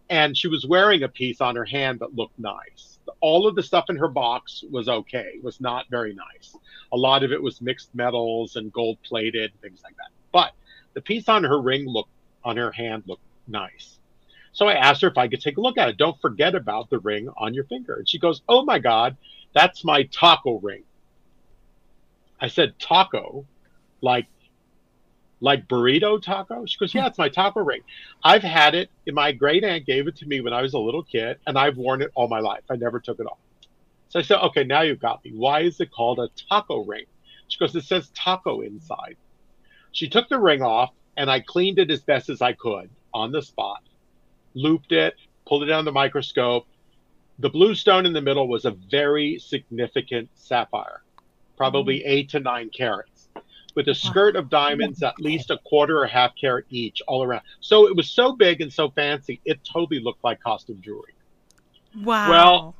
and she was wearing a piece on her hand that looked nice all of the stuff in her box was okay was not very nice a lot of it was mixed metals and gold plated things like that but the piece on her ring looked on her hand looked nice so I asked her if I could take a look at it. Don't forget about the ring on your finger. And she goes, Oh my God, that's my taco ring. I said, Taco? Like, like burrito taco? She goes, Yeah, it's my taco ring. I've had it. My great aunt gave it to me when I was a little kid, and I've worn it all my life. I never took it off. So I said, Okay, now you've got me. Why is it called a taco ring? She goes, It says taco inside. She took the ring off, and I cleaned it as best as I could on the spot looped it, pulled it down the microscope. The blue stone in the middle was a very significant sapphire, probably mm-hmm. eight to nine carats, with a skirt of diamonds at least a quarter or half carat each all around. So it was so big and so fancy, it totally looked like costume jewelry. Wow. Well,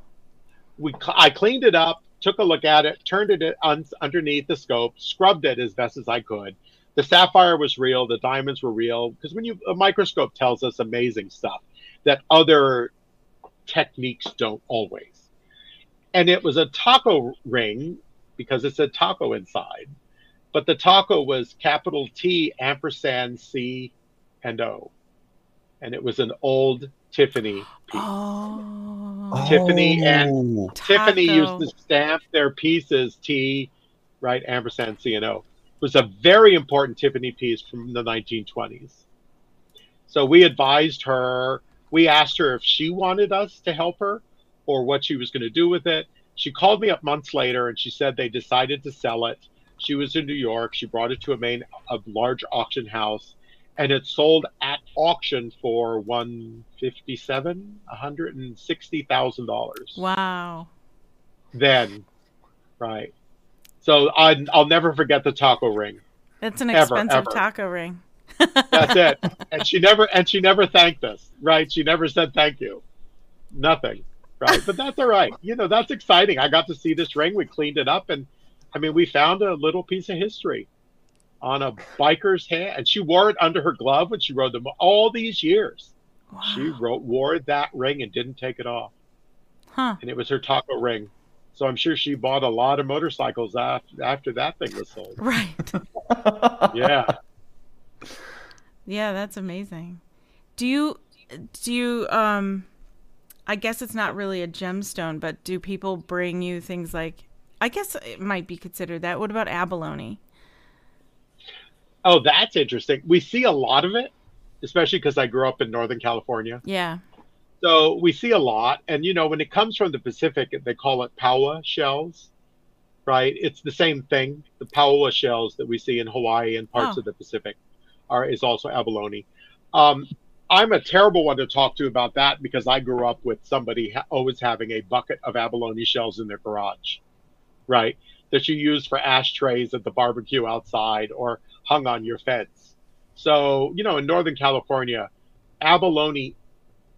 We, I cleaned it up, took a look at it, turned it un- underneath the scope, scrubbed it as best as I could. The sapphire was real, the diamonds were real, because when you a microscope tells us amazing stuff that other techniques don't always. And it was a taco ring because it said taco inside, but the taco was capital T ampersand C and O, and it was an old Tiffany piece. oh. Tiffany and- Oh. Tiffany used to stamp their pieces T, right, ampersand C and O. It was a very important Tiffany piece from the 1920s. So we advised her. We asked her if she wanted us to help her or what she was going to do with it. She called me up months later and she said they decided to sell it. She was in New York. She brought it to a main, a large auction house, and it sold at auction for one fifty seven, one hundred and sixty thousand dollars Wow. then, right? So I, I'll never forget the taco ring. That's an Ever, expensive ever. taco ring. That's it. and she never and she never thanked us, right? She never said thank you. Nothing, right? But that's all right. You know, that's exciting. I got to see this ring. We cleaned it up, and I mean, we found a little piece of history on a biker's hand, and she wore it under her glove when she rode them all these years. Wow. She wrote, wore that ring and didn't take it off. Huh. and it was her taco ring. So I'm sure she bought a lot of motorcycles after, after that thing was sold. Right. Yeah. Yeah, that's amazing. Do you do you um I guess it's not really a gemstone, but do people bring you things like I guess it might be considered that. What about abalone? Oh, that's interesting. We see a lot of it, especially because I grew up in Northern California. Yeah. So we see a lot. And, you know, when it comes from the Pacific, they call it Paua shells, right? It's the same thing. The Paua shells that we see in Hawaii and parts Oh. of the Pacific are is also abalone. Um, I'm a terrible one to talk to about that because I grew up with somebody ha- always having a bucket of abalone shells in their garage, right? that you use for ashtrays at the barbecue outside or hung on your fence. So, you know, in Northern California, abalone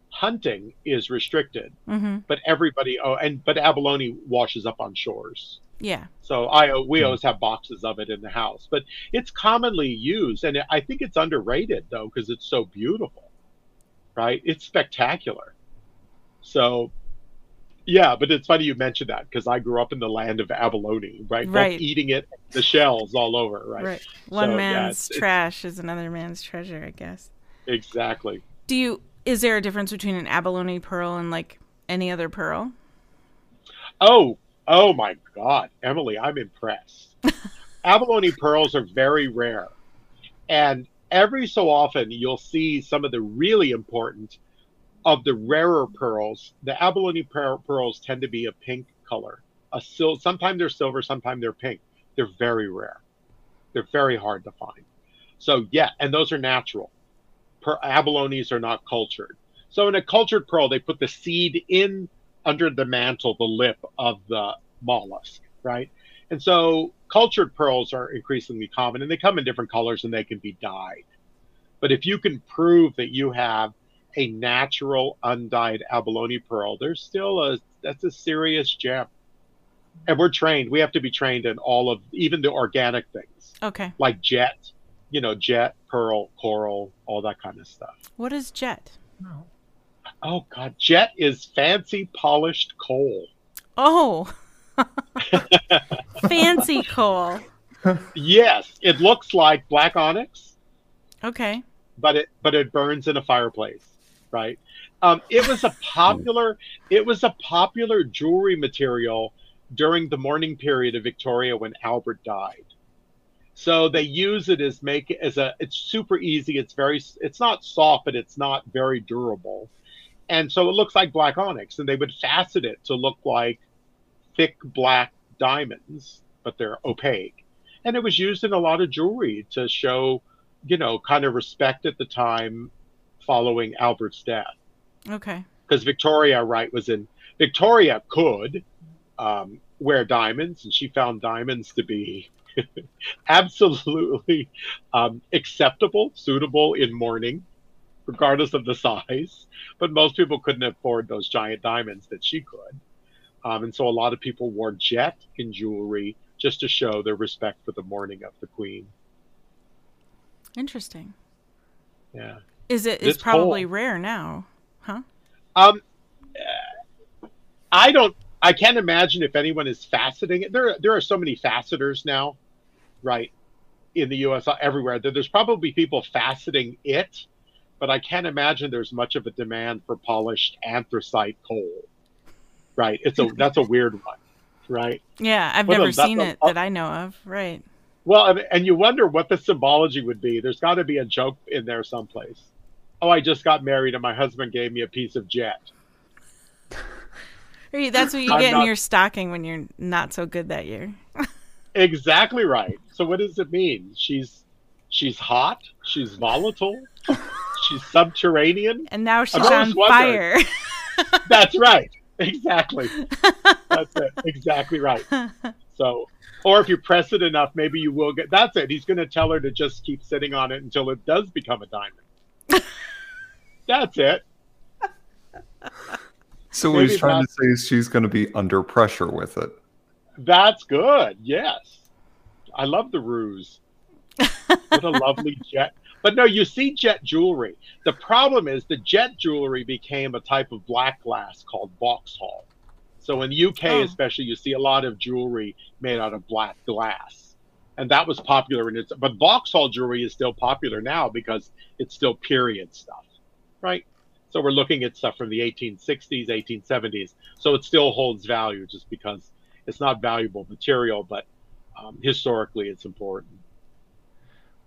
hunting is restricted, Mm-hmm. but everybody oh and but abalone washes up on shores. Yeah. So I we always have boxes of it in the house, but it's commonly used, and I think it's underrated though because it's so beautiful, right? It's spectacular. So, yeah, but it's funny you mentioned that because I grew up in the land of abalone, right? Right. Both eating it, the shells all over, right? Right. One So, man's it's- trash is another man's treasure, I guess. Exactly. Do you? Is there a difference between an abalone pearl and like any other pearl? Oh, oh my God, Emily, I'm impressed. Abalone pearls are very rare, and every so often you'll see some of the really important of the rarer pearls. The abalone pearl, pearls tend to be a pink color. A sil- sometimes they're silver, sometimes they're pink. They're very rare. They're very hard to find. So yeah, and those are natural. Per- abalones are not cultured. So in a cultured pearl, they put the seed in under the mantle, the lip of the mollusk, right? And so cultured pearls are increasingly common and they come in different colors and they can be dyed. But if you can prove that you have a natural undyed abalone pearl, there's still a that's a serious gem. And we're trained. We have to be trained in all of even the organic things Okay. like jet, you know, jet, pearl, coral, all that kind of stuff. What is jet? Oh God, jet is fancy polished coal. Oh. Fancy coal. Yes, it looks like black onyx, Okay. but it but it burns in a fireplace, right? Um, it was a popular it was a popular jewelry material during the mourning period of Victoria when Albert died. So they use it as make it as a it's super easy. It's very it's not soft, but it's not very durable, and so it looks like black onyx. And they would facet it to look like thick black diamonds, but they're opaque. And it was used in a lot of jewelry to show, you know, kind of respect at the time following Albert's death. Okay. Because Victoria, right, was in Victoria could um, wear diamonds, and she found diamonds to be absolutely um, acceptable, suitable in mourning, regardless of the size. But most people couldn't afford those giant diamonds that she could. Um, and so a lot of people wore jet in jewelry just to show their respect for the mourning of the queen. Interesting. Yeah. Is it? It's It's probably rare now, huh? Um, I don't. I can't imagine if anyone is faceting it. There, there are so many faceters now, right, in the U.S. everywhere. There's probably people faceting it, but I can't imagine there's much of a demand for polished anthracite coal. Right. It's a that's a weird one, right? Yeah, I've Well, never seen a- it that I know of. Right. Well, and, and you wonder what the symbology would be. There's got to be a joke in there someplace. Oh, I just got married and my husband gave me a piece of jet. That's what you I'm get in your stocking when you're not so good that year. Exactly right. So what does it mean? She's she's hot. She's volatile. she's subterranean. And now she's on fire. That's right. Exactly. That's it. Exactly right. So, or if you press it enough, maybe you will get. That's it. He's going to tell her to just keep sitting on it until it does become a diamond. That's it. So what Maybe he's trying to say is she's going to be under pressure with it. That's good. Yes. I love the ruse. What a lovely jet. But no, you see jet jewelry. The problem is the jet jewelry became a type of black glass called Vauxhall. So in the UK, Oh. especially, you see a lot of jewelry made out of black glass. And that was popular in its but Vauxhall jewelry is still popular now because it's still period stuff. Right? So we're looking at stuff from the 1860s, 1870s. So it still holds value just because it's not valuable material, but um, historically it's important.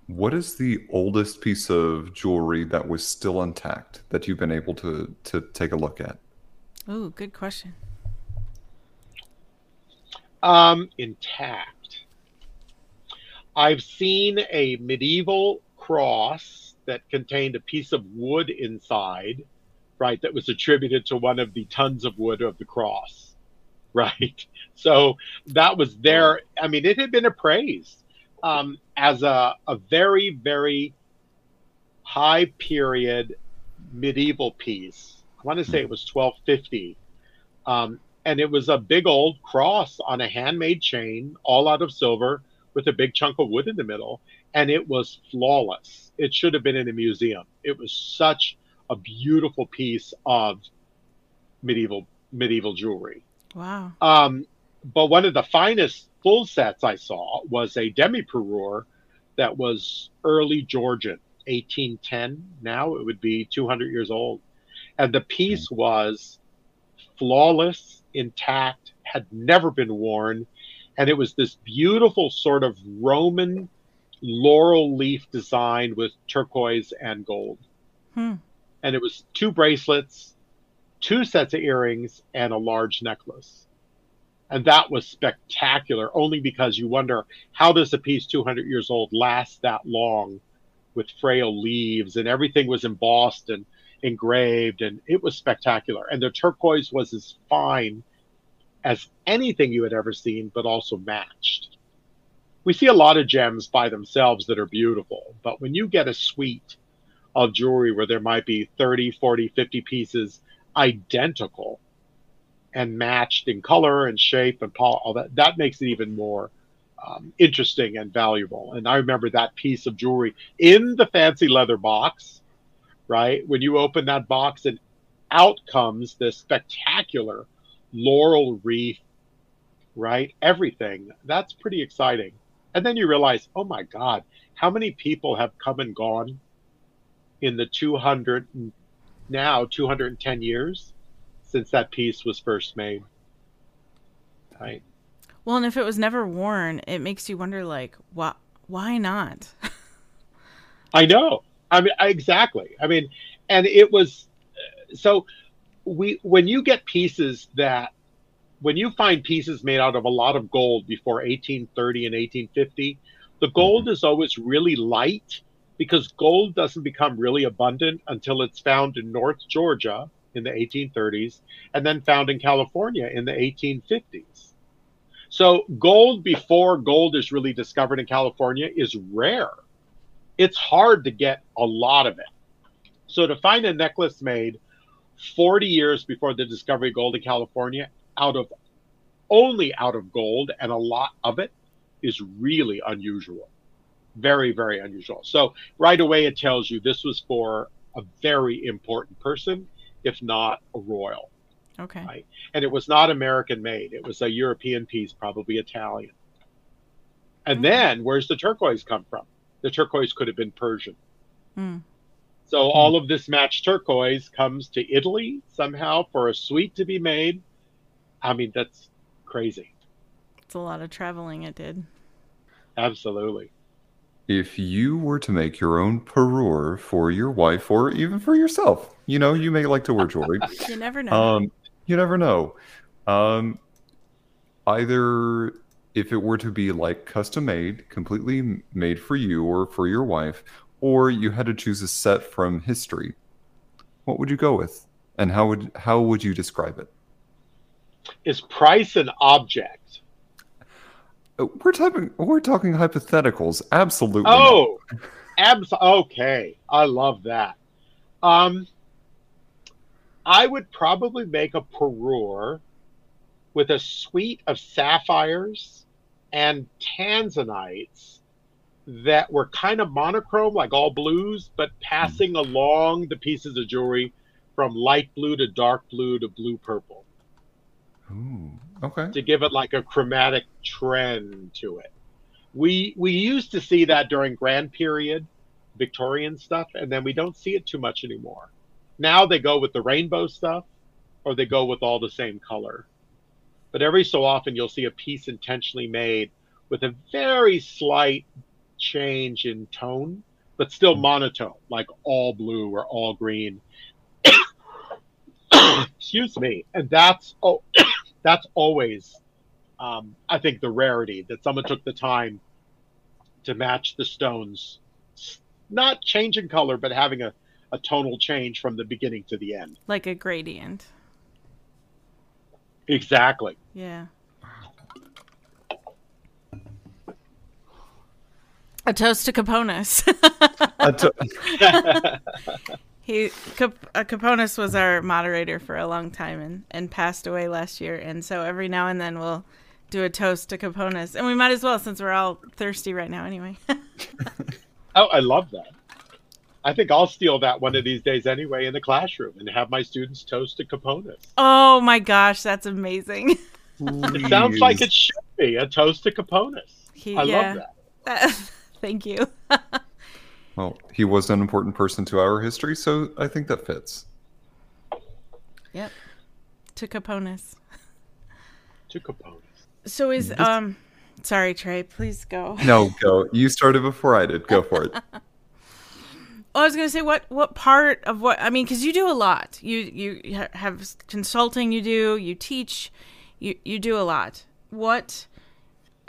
What is the oldest piece of jewelry that was still intact that you've been able to to take a look at? Oh, good question. Um, intact. I've seen a medieval cross that contained a piece of wood inside, right, that was attributed to one of the tons of wood of the cross. right? So that was there. I mean, it had been appraised um, as a, a very, very high period medieval piece. I want to say it was 1250. Um, and it was a big old cross on a handmade chain, all out of silver, with a big chunk of wood in the middle. And it was flawless. It should have been in a museum. It was such a beautiful piece of medieval medieval jewelry. Wow. Um, but one of the finest full sets I saw was a demi parure that was early Georgian, 1810. Now it would be 200 years old. And the piece was flawless, intact, had never been worn. And it was this beautiful sort of Roman laurel leaf design with turquoise and gold. Hmm. And it was two bracelets, two sets of earrings, and a large necklace and that was spectacular only because you wonder how does a piece 200 years old last that long with frail leaves and everything was embossed and engraved and it was spectacular and the turquoise was as fine as anything you had ever seen but also matched we see a lot of gems by themselves that are beautiful but when you get a suite of jewelry where there might be 30 40 50 pieces identical and matched in color and shape and all that that makes it even more um, interesting and valuable. And i remember that piece of jewelry in the fancy leather box right? When you open that box and out comes this spectacular laurel wreath right? Everything. That's pretty exciting and then you realize oh my god how many people have come and gone in the 200 now 210 years since that piece was first made. Right. Well, and if it was never worn, it makes you wonder, like, why? Why not? I know. I mean, exactly. I mean, and it was uh, so we when you get pieces that when you find pieces made out of a lot of gold before 1830 and 1850, the gold mm-hmm. is always really light because gold doesn't become really abundant until it's found in North Georgia in the 1830s and then found in California in the 1850s. So, gold before gold is really discovered in California is rare. It's hard to get a lot of it. So, to find a necklace made 40 years before the discovery of gold in California out of only out of gold and a lot of it is really unusual. Very, very unusual. So, right away, it tells you this was for a very important person if not a royal. Okay. Right? And it was not American made. It was a European piece, probably Italian. And okay. then where's the turquoise come from? The turquoise could have been Persian. Mm. So mm. all of this matched turquoise comes to Italy somehow for a suite to be made. I mean, that's crazy. It's a lot of traveling it did. Absolutely. If you were to make your own parure for your wife or even for yourself, you know, you may like to wear jewelry. you never know. Um, you never know. Um, either if it were to be like custom made, completely made for you or for your wife, or you had to choose a set from history, what would you go with? And how would how would you describe it? Is price an object? We're talking we're talking hypotheticals. Absolutely. Oh, abs. Okay, I love that. Um, I would probably make a parure with a suite of sapphires and tanzanites that were kind of monochrome, like all blues, but passing mm. along the pieces of jewelry from light blue to dark blue to blue purple. Ooh, okay. To give it like a chromatic trend to it. We we used to see that during Grand Period Victorian stuff, and then we don't see it too much anymore. Now they go with the rainbow stuff, or they go with all the same color. But every so often you'll see a piece intentionally made with a very slight change in tone, but still hmm. monotone, like all blue or all green. Excuse me. And that's oh that's always, um, I think, the rarity that someone took the time to match the stones, not changing color, but having a, a tonal change from the beginning to the end. Like a gradient. Exactly. Yeah. A toast to Caponis. To- he Cap- uh, Caponis was our moderator for a long time and and passed away last year. And so every now and then we'll do a toast to Caponis, and we might as well since we're all thirsty right now anyway. Oh, I love that. I think I'll steal that one of these days anyway in the classroom and have my students toast to Caponis. oh my gosh, that's amazing. It sounds like it should be a toast to Caponis. He, I yeah. love that. Thank you. Well, he was an important person to our history, so I think that fits. Yep. To Caponis. To Caponis. So is um sorry Trey, please go. No, go. You started before I did. Go for it. Oh, I was gonna say what what part of what I mean because you do a lot. You you have consulting. You do you teach. You you do a lot. What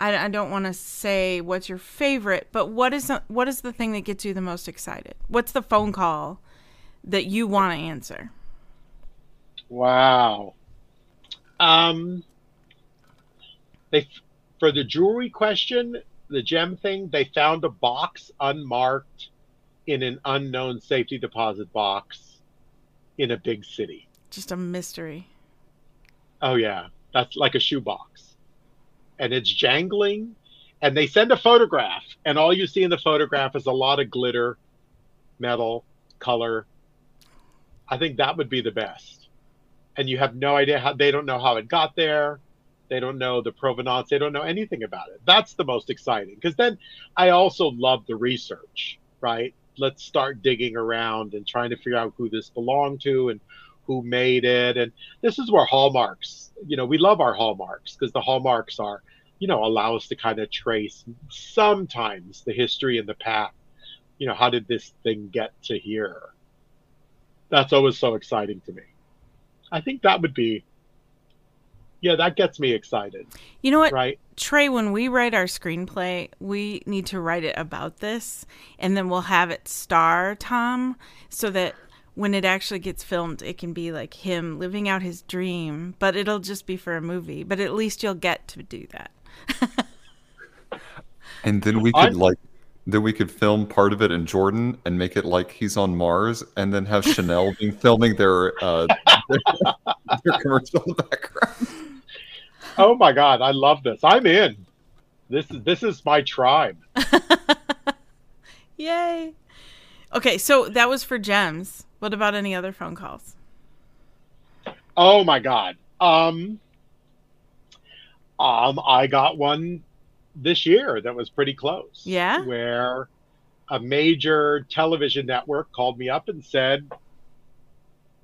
I, I don't want to say what's your favorite, but what is the, what is the thing that gets you the most excited? What's the phone call that you want to answer? Wow. Um, they for the jewelry question, the gem thing, they found a box unmarked in an unknown safety deposit box in a big city. Just a mystery. Oh yeah, that's like a shoebox, and it's jangling. And they send a photograph, and all you see in the photograph is a lot of glitter, metal, color. I think that would be the best. And you have no idea how they don't know how it got there. They don't know the provenance. They don't know anything about it. That's the most exciting because then I also love the research, right? Let's start digging around and trying to figure out who this belonged to and who made it. And this is where hallmarks, you know, we love our hallmarks because the hallmarks are, you know, allow us to kind of trace sometimes the history and the path. You know, how did this thing get to here? That's always so exciting to me. I think that would be, yeah, that gets me excited, You know what? right? Trey, when we write our screenplay, we need to write it about this, and then we'll have it star Tom, so that when it actually gets filmed, it can be like him living out his dream. But it'll just be for a movie. But at least you'll get to do that. And then we could I'm- like then we could film part of it in Jordan and make it like he's on Mars, and then have Chanel being filming their uh, their, their commercial background. Oh my God, I love this. I'm in. This is this is my tribe. Yay! Okay, so that was for gems. What about any other phone calls? Oh my God. Um, um, I got one this year that was pretty close. Yeah? Where a major television network called me up and said,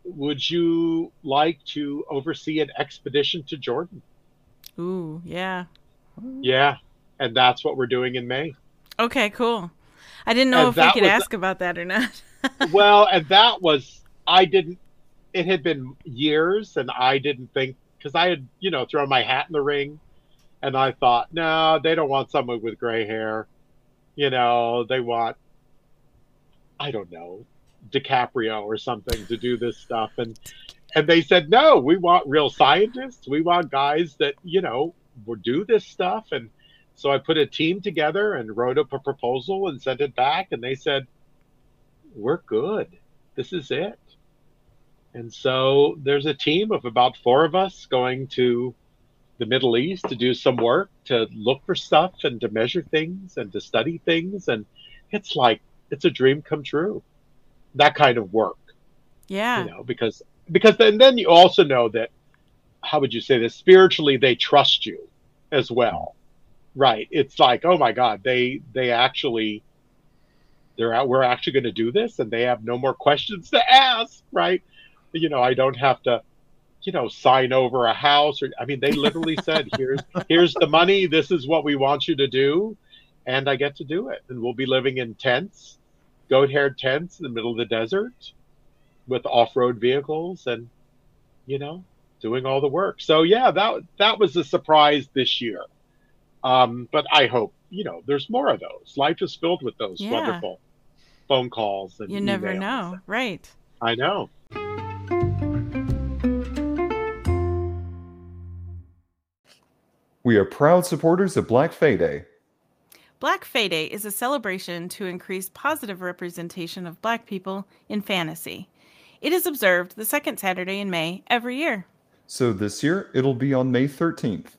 "Would you like to oversee an expedition to Jordan?" Ooh, yeah. Yeah, and that's what we're doing in May. Okay, cool. I didn't know And if we could was- ask about that or not. well, and that was I didn't. It had been years, and I didn't think because I had you know thrown my hat in the ring, and I thought, no, they don't want someone with gray hair. You know, they want I don't know DiCaprio or something to do this stuff, and and they said no, we want real scientists. We want guys that you know will do this stuff, and so I put a team together and wrote up a proposal and sent it back, and they said we're good. This is it. And so there's a team of about four of us going to the Middle East to do some work, to look for stuff and to measure things and to study things. And it's like, it's a dream come true. That kind of work, yeah. you know, because, because then, then you also know that, how would you say this? Spiritually, they trust you as well. Right. It's like, oh my God, they, they actually, they're out, we're actually going to do this and they have no more questions to ask. Right. You know, I don't have to, you know, sign over a house or, I mean, they literally said, here's, here's the money. This is what we want you to do. And I get to do it. And we'll be living in tents, goat haired tents in the middle of the desert with off-road vehicles and, you know, doing all the work. So yeah, that, that was a surprise this year. Um, but I hope, you know, there's more of those. Life is filled with those Yeah. wonderful phone calls and You never emails. know. Right. I know. We are proud supporters of Black Fae Day. Black Fae Day is a celebration to increase positive representation of black people in fantasy. It is observed the second Saturday in May every year. So this year, it'll be on May 13th.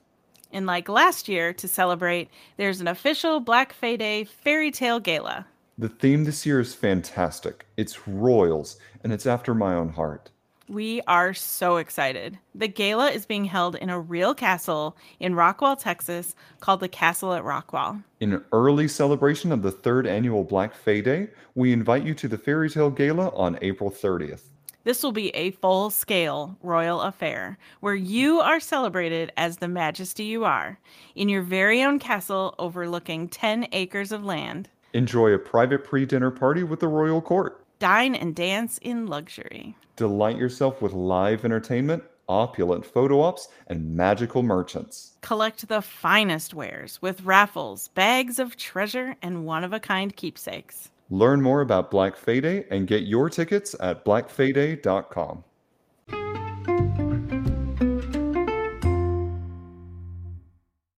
And like last year, to celebrate, there's an official Black Fae Day fairy tale gala. The theme this year is fantastic. It's royals, and it's after my own heart. We are so excited. The gala is being held in a real castle in Rockwall, Texas, called the Castle at Rockwall. In an early celebration of the third annual Black Fae Day, we invite you to the Fairy Tale Gala on April 30th. This will be a full scale royal affair where you are celebrated as the majesty you are in your very own castle overlooking 10 acres of land. Enjoy a private pre dinner party with the royal court. Dine and dance in luxury. Delight yourself with live entertainment, opulent photo ops, and magical merchants. Collect the finest wares with raffles, bags of treasure, and one of a kind keepsakes. Learn more about Black Fae Day and get your tickets at blackfaeday.com.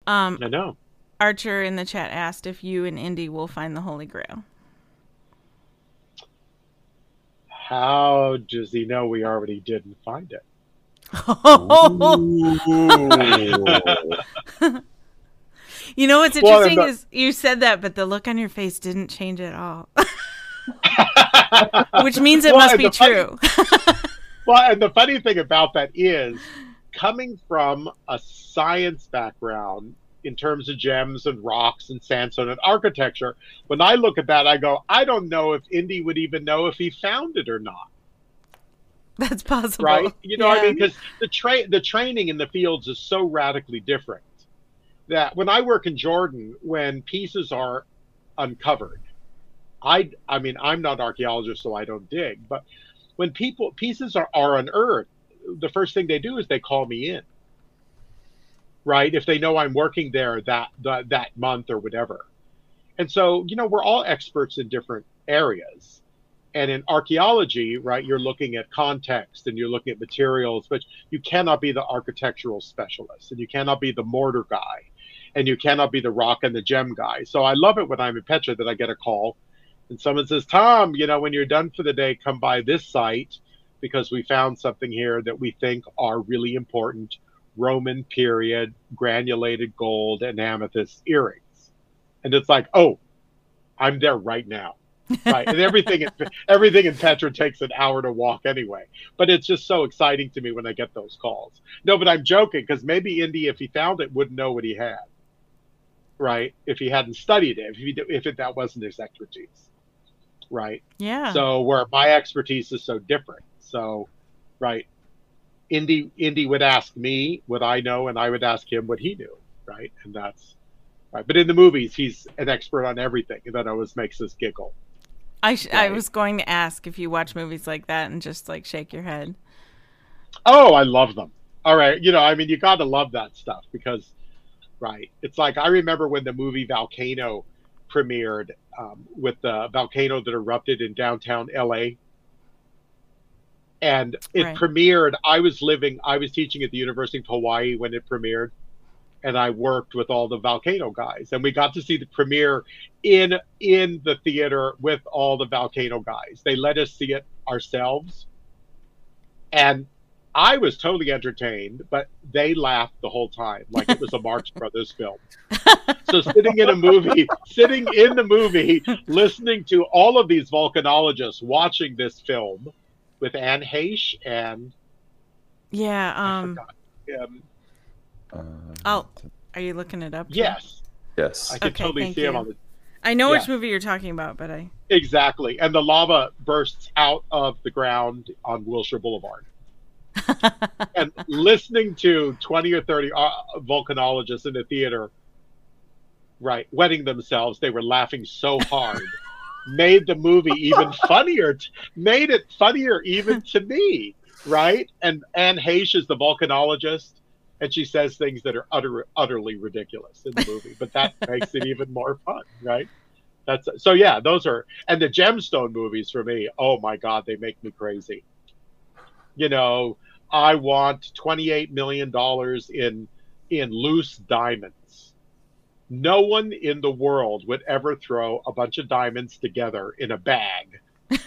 Um, I know. Archer in the chat asked if you and Indy will find the Holy Grail. How does he know we already didn't find it? you know what's Well, interesting is you said that, but the look on your face didn't change at all. Which means it Well, must be the funny- true. Well, and the funny thing about that is coming from a science background in terms of gems and rocks and sandstone and architecture, when I look at that, I go, I don't know if Indy would even know if he found it or not. That's possible. right? You know what I mean? Because the tra- the training in the fields is so radically different that when I work in Jordan, when pieces are uncovered, I I mean I'm not an archaeologist, so I don't dig, but when people pieces are, are unearthed, the first thing they do is they call me in. Right? If they know I'm working there that that, that month or whatever. And so, you know, we're all experts in different areas and in archaeology right you're looking at context and you're looking at materials but you cannot be the architectural specialist and you cannot be the mortar guy and you cannot be the rock and the gem guy so i love it when i'm in petra that i get a call and someone says tom you know when you're done for the day come by this site because we found something here that we think are really important roman period granulated gold and amethyst earrings. And it's like oh i'm there right now. Right. And everything in, everything in petra takes an hour to walk anyway. But it's just so exciting to me when i get those calls. No but i'm joking because maybe indy if he found it wouldn't know what he had. Right? If he hadn't studied it if, he, if it, that wasn't his expertise. Right? Yeah. so where my expertise is so different. So right indy indy would ask me what i know and i would ask him what he knew right and that's right but in the movies he's an expert on everything and that always makes us giggle I sh- I was going to ask if you watch movies like that and just like shake your head. Oh, I love them. All right, you know, I mean, you got to love that stuff because, right? It's like I remember when the movie Volcano premiered um, with the volcano that erupted in downtown LA, and it Right. premiered. I was living, I was teaching at the University of Hawaii when it premiered, and I worked with all the volcano guys, and we got to see the premiere in in the theater with all the volcano guys. They let us see it ourselves, and I was totally entertained, but they laughed the whole time, like it was a Marx Brothers film. So sitting in a movie, sitting in the movie, listening to all of these volcanologists watching this film with Anne Heche and Yeah. Um. um, Oh, are you looking it up? too? yes, yes. I could Okay, totally thank see him you. on the I know which movie you're talking about, but I. exactly, and the lava bursts out of the ground on Wilshire Boulevard. and listening to 20 or 30 uh, volcanologists in the theater right wetting themselves they were laughing so hard made the movie even funnier t- made it funnier even to me right? And anne heche is the volcanologist and she says things that are utter, utterly ridiculous in the movie but that makes it even more fun right? That's so yeah those are and the gemstone movies for me oh my god they make me crazy. You know I want $28 million in in loose diamonds. No one in the world would ever throw a bunch of diamonds together in a bag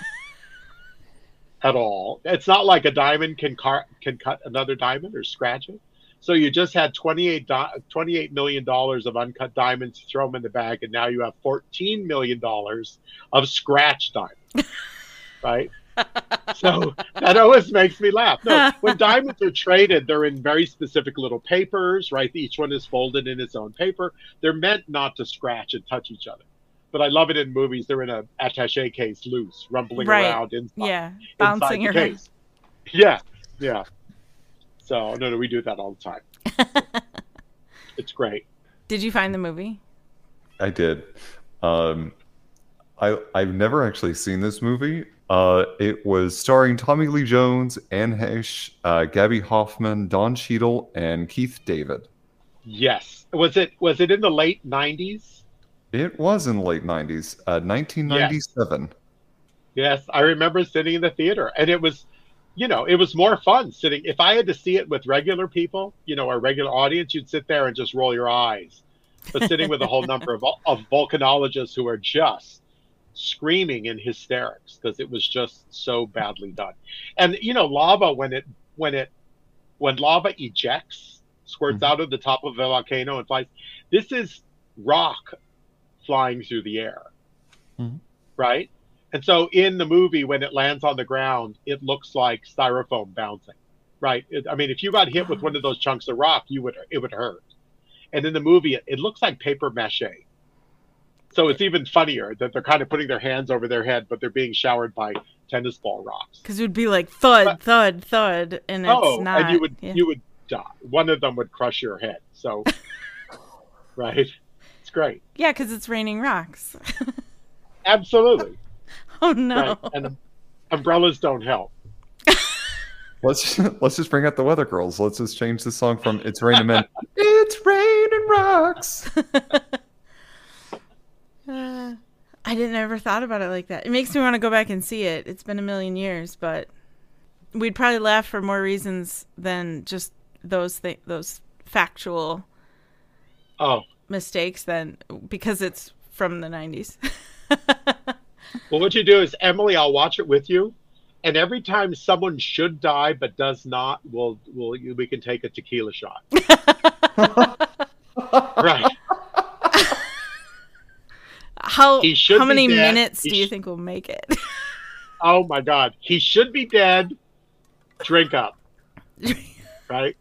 at all. It's not like a diamond can car- can cut another diamond or scratch it. So you just had 28, di- $28 million of uncut diamonds, throw them in the bag, and now you have $14 million of scratch diamonds, right? So that always makes me laugh. No, when diamonds are traded, they're in very specific little papers, right? Each one is folded in its own paper. They're meant not to scratch and touch each other. But I love it in movies. They're in a attaché case, loose, rumbling Right. around inside, Yeah, inside bouncing the around. case. Yeah, yeah. So no, no, we do that all the time. it's great. Did you find the movie? I did. Um, I I've never actually seen this movie. Uh, it was starring Tommy Lee Jones, Anne Heche, uh, Gabby Hoffman, Don Cheadle, and Keith David. Yes. Was it was it in the late nineties? It was in the late '90s, uh, 1997. Yes, I remember sitting in the theater, and it was, you know, it was more fun sitting. If I had to see it with regular people, you know, a regular audience, you'd sit there and just roll your eyes. But sitting with a whole number of, of volcanologists who are just screaming in hysterics because it was just so badly done. And you know, lava when it when it when lava ejects, squirts Mhm. out of the top of a volcano and flies. This is rock flying through the air, Mhm. right? And so in the movie, when it lands on the ground, it looks like styrofoam bouncing, right? It, I mean, if you got hit with one of those chunks of rock, you would it would hurt. And in the movie, it, it looks like paper mache. So it's even funnier that they're kind of putting their hands over their head, but they're being showered by tennis ball rocks. Because it would be like thud, But- thud, thud, and it's oh, not. and you would yeah. you would die. One of them would crush your head. So, right, it's great. yeah, because it's raining rocks. Absolutely. oh no! Right. And um, umbrellas don't help. Let's let's just bring out the Weather Girls. Let's just change the song from "It's Raining Men." it's raining rocks. Uh, I didn't ever thought about it like that. It makes me want to go back and see it. It's been a million years, but we'd probably laugh for more reasons than just those th- those factual Oh, mistakes than because it's from the 90s. well, what you do is Emily, I'll watch it with you, and every time someone should die but does not, we'll we'll we can take a tequila shot. right. How how many minutes He do you sh- think will make it? Oh my God, he should be dead. Drink up. Right.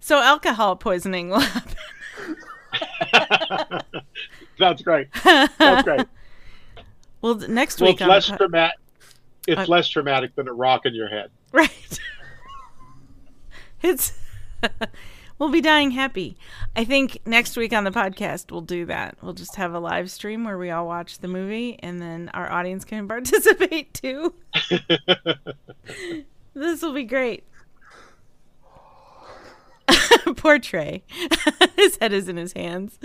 so alcohol poisoning will happen. That's great. That's great. well, next Well, week it's less traumatic. It's Uh, less traumatic than a rock in your head. Right. it's we'll be dying happy. I think next week on the podcast we'll do that. We'll just have a live stream where we all watch the movie and then our audience can participate too. this will be great. Poor Trey. his head is in his hands.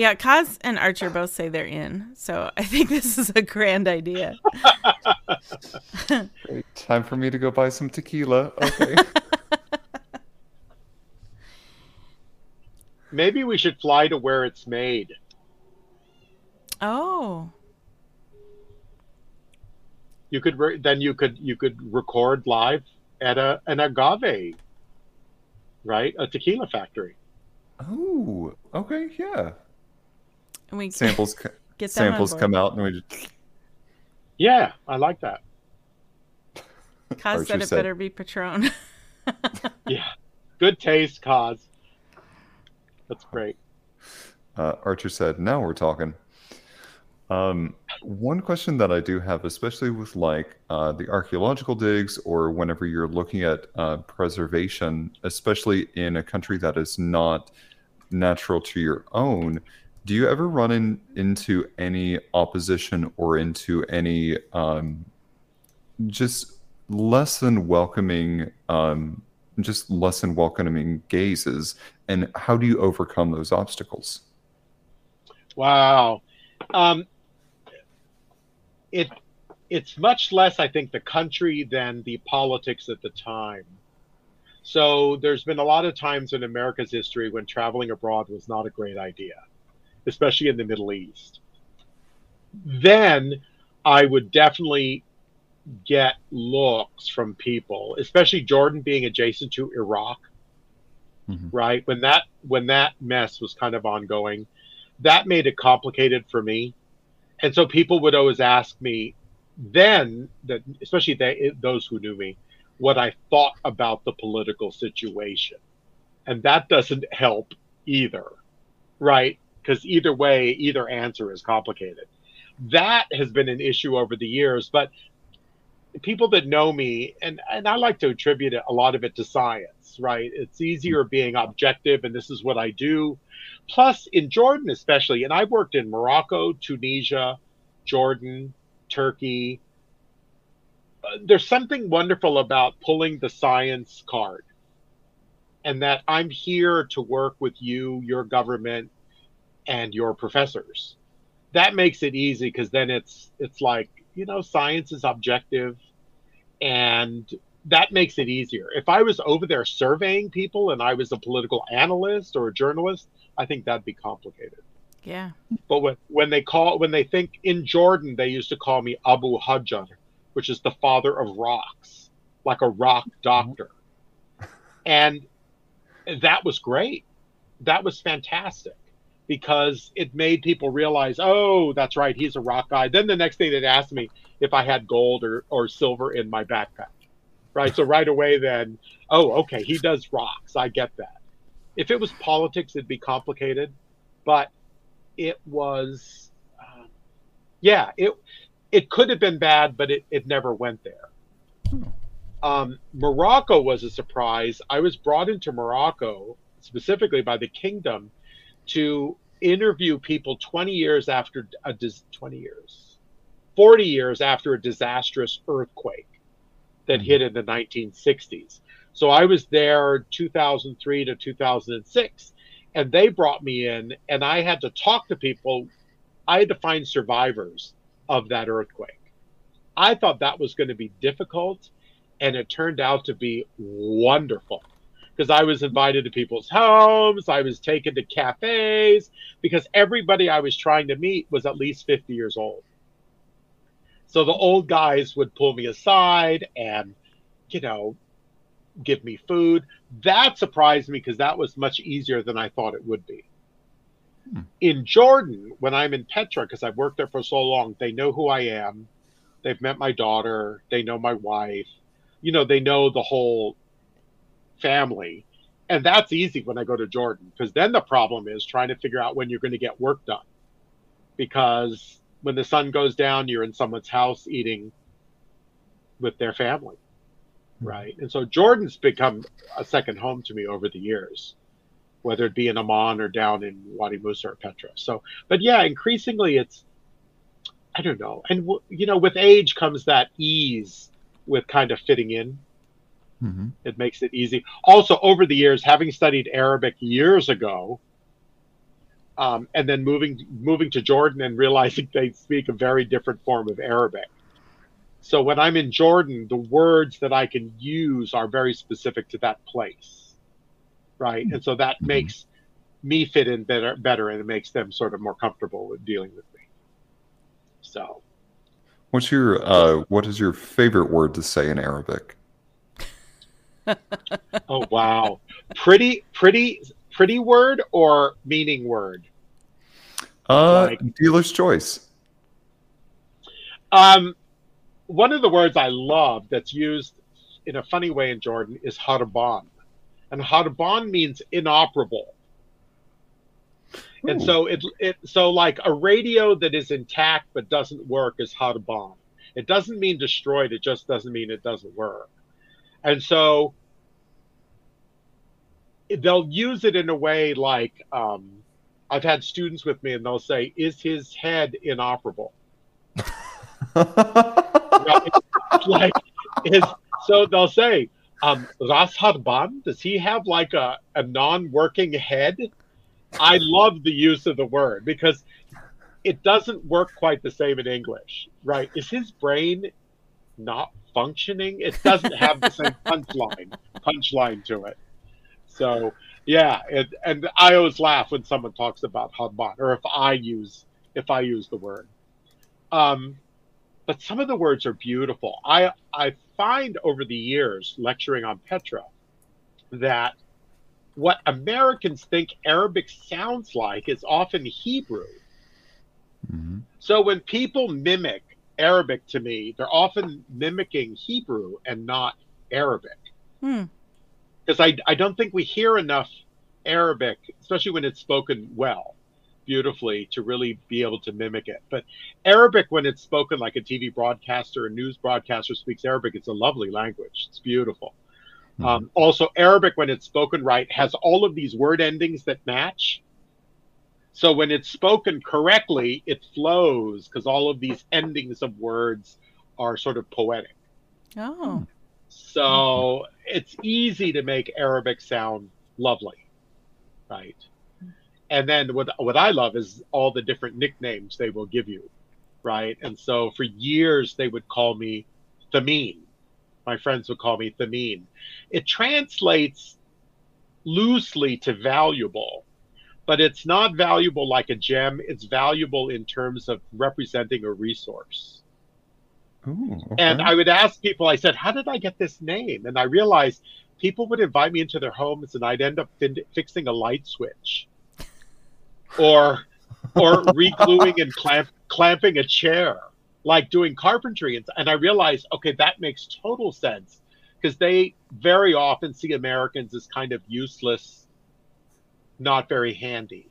Yeah, Kaz and Archer both say they're in, so I think this is a grand idea. Great. Time for me to go buy some tequila. Okay. Maybe we should fly to where it's made. Oh, You could re- then you could you could record live at a an agave, right? A tequila factory. oh, okay, yeah. And we Samples get them samples come out, and we just Yeah, I like that. Kaz Archer said it said- better be Patron. Yeah, good taste, cause. That's great. Uh, Archer said, "Now we're talking." Um, one question that I do have, especially with like uh, the archaeological digs, or whenever you're looking at uh, preservation, especially in a country that is not natural to your own, do you ever run in, into any opposition or into any um, just less than welcoming, um, just less than welcoming gazes? And how do you overcome those obstacles? Wow. Um, it it's much less, I think, the country than the politics at the time. So there's been a lot of times in America's history when traveling abroad was not a great idea, especially in the Middle East. Then I would definitely get looks from people, especially Jordan being adjacent to Iraq, mm-hmm. right? When that when that mess was kind of ongoing, that made it complicated for me. And so people would always ask me then that especially they, those who knew me, what I thought about the political situation. And that doesn't help either, right? Because either way, either answer is complicated. That has been an issue over the years, but people that know me, and, and I like to attribute a lot of it to science, right? It's easier being objective, and this is what I do. Plus, in Jordan, especially, and I've worked in Morocco, Tunisia, Jordan, Turkey. There's something wonderful about pulling the science card and that I'm here to work with you, your government, and your professors. That makes it easy because then it's it's like you know science is objective, and that makes it easier. If I was over there surveying people and I was a political analyst or a journalist, I think that'd be complicated. Yeah. But when, when they call when they think in Jordan, they used to call me Abu Hajar, which is the father of rocks, like a rock mm-hmm. doctor. And that was great. That was fantastic because it made people realize, oh, that's right, he's a rock guy. Then the next thing they'd ask me if I had gold or, or silver in my backpack. Right. So right away then, oh, okay, he does rocks. I get that. If it was politics, it'd be complicated. But it was, uh, yeah, it it could have been bad, but it, it never went there. Um, Morocco was a surprise. I was brought into Morocco specifically by the kingdom to interview people 20 years after a dis- 20 years 40 years after a disastrous earthquake that mm-hmm. hit in the 1960s so i was there 2003 to 2006 and they brought me in and i had to talk to people. I had to find survivors of that earthquake. I thought that was going to be difficult and it turned out to be wonderful because i was invited to people's homes i was taken to cafes because everybody i was trying to meet was at least 50 years old so the old guys would pull me aside and you know give me food. That surprised me because that was much easier than I thought it would be. Hmm. In Jordan, when I'm in Petra, because I've worked there for so long, they know who I am. They've met my daughter. They know my wife. You know, they know the whole family. And that's easy when I go to Jordan because then the problem is trying to figure out when you're going to get work done. Because when the sun goes down, you're in someone's house eating with their family hmm. right? And so Jordan's become a second home to me over the years, whether it be in Amman or down in Wadi Musa or Petra. So, but yeah, increasingly it's, I don't know. And, you know, with age comes that ease with kind of fitting in. Mm-hmm. It makes it easy. Also, over the years, having studied Arabic years ago, um, and then moving moving to Jordan and realizing they speak a very different form of Arabic, so when I'm in Jordan, the words that I can use are very specific to that place. Right. And so that mm-hmm. makes me fit in better better and it makes them sort of more comfortable with dealing with me. So What's your uh what is your favorite word to say in Arabic? oh wow. Pretty pretty pretty word or meaning word? Uh like, dealer's choice. Um one of the words I love that's used in a funny way in Jordan is harban. And harban means inoperable. Ooh. And so it it so like a radio that is intact but doesn't work is harban. It doesn't mean destroyed, it just doesn't mean it doesn't work. And so they'll use it in a way like um, I've had students with me and they'll say, Is his head inoperable? like is so they'll say, um, Ras Harban, does he have like a, a non-working head? I love the use of the word because it doesn't work quite the same in English, right? Is his brain not functioning? It doesn't have the same punchline punchline to it. So yeah, it, and I always laugh when someone talks about harban, or if I use if I use the word. Um, but some of the words are beautiful. I I find over the years lecturing on Petra that what Americans think Arabic sounds like is often Hebrew. Mm-hmm. So when people mimic Arabic to me, they're often mimicking Hebrew and not Arabic. Because. I, I don't think we hear enough Arabic, especially when it's spoken well, beautifully, to really be able to mimic it. But Arabic, when it's spoken like a TV broadcaster, a news broadcaster speaks Arabic, it's a lovely language. It's beautiful. Mm-hmm. Um, also, Arabic, when it's spoken right, has all of these word endings that match. So when it's spoken correctly, it flows because all of these endings of words are sort of poetic. Oh. So it's easy to make Arabic sound lovely, right? And then what what I love is all the different nicknames they will give you, right? And so for years they would call me Thameen, my friends would call me Thameen. It translates loosely to valuable, but it's not valuable like a gem. It's valuable in terms of representing a resource. Ooh, okay. And I would ask people, I said, How did I get this name? And I realized people would invite me into their homes and I'd end up fin- fixing a light switch or or re-gluing and clamp, clamping a chair like doing carpentry and, and i realized okay that makes total sense because they very often see americans as kind of useless not very handy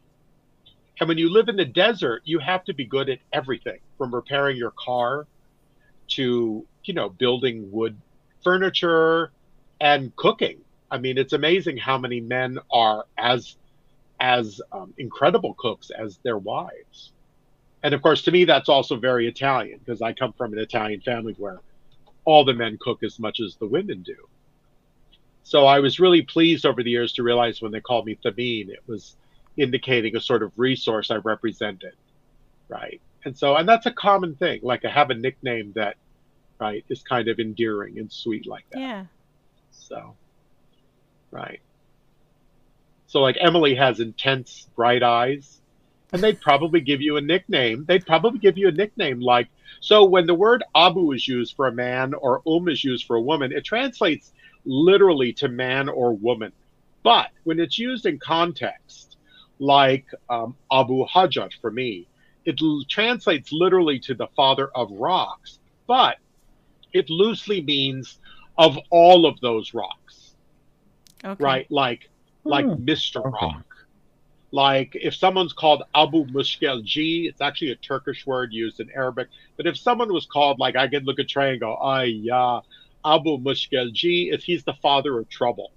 and when you live in the desert you have to be good at everything from repairing your car to you know building wood furniture and cooking i mean it's amazing how many men are as as um, incredible cooks as their wives and of course, to me, that's also very Italian because I come from an Italian family where all the men cook as much as the women do. So I was really pleased over the years to realize when they called me Thameen, it was indicating a sort of resource I represented, right? And so, and that's a common thing. Like I have a nickname that, right, is kind of endearing and sweet like that. Yeah. So, right. So like Emily has intense bright eyes and they'd probably give you a nickname. They'd probably give you a nickname like so when the word abu is used for a man or um is used for a woman, it translates literally to man or woman. But when it's used in context, like um, Abu Hajjat for me, it l- translates literally to the father of rocks, but it loosely means of all of those rocks. Okay. Right? Like like hmm. Mr. Okay. Rock like if someone's called Abu Mushkel G, it's actually a Turkish word used in Arabic. But if someone was called, like I could look at Trey and go, Ay ya, Abu Mushkel G, if he's the father of trouble.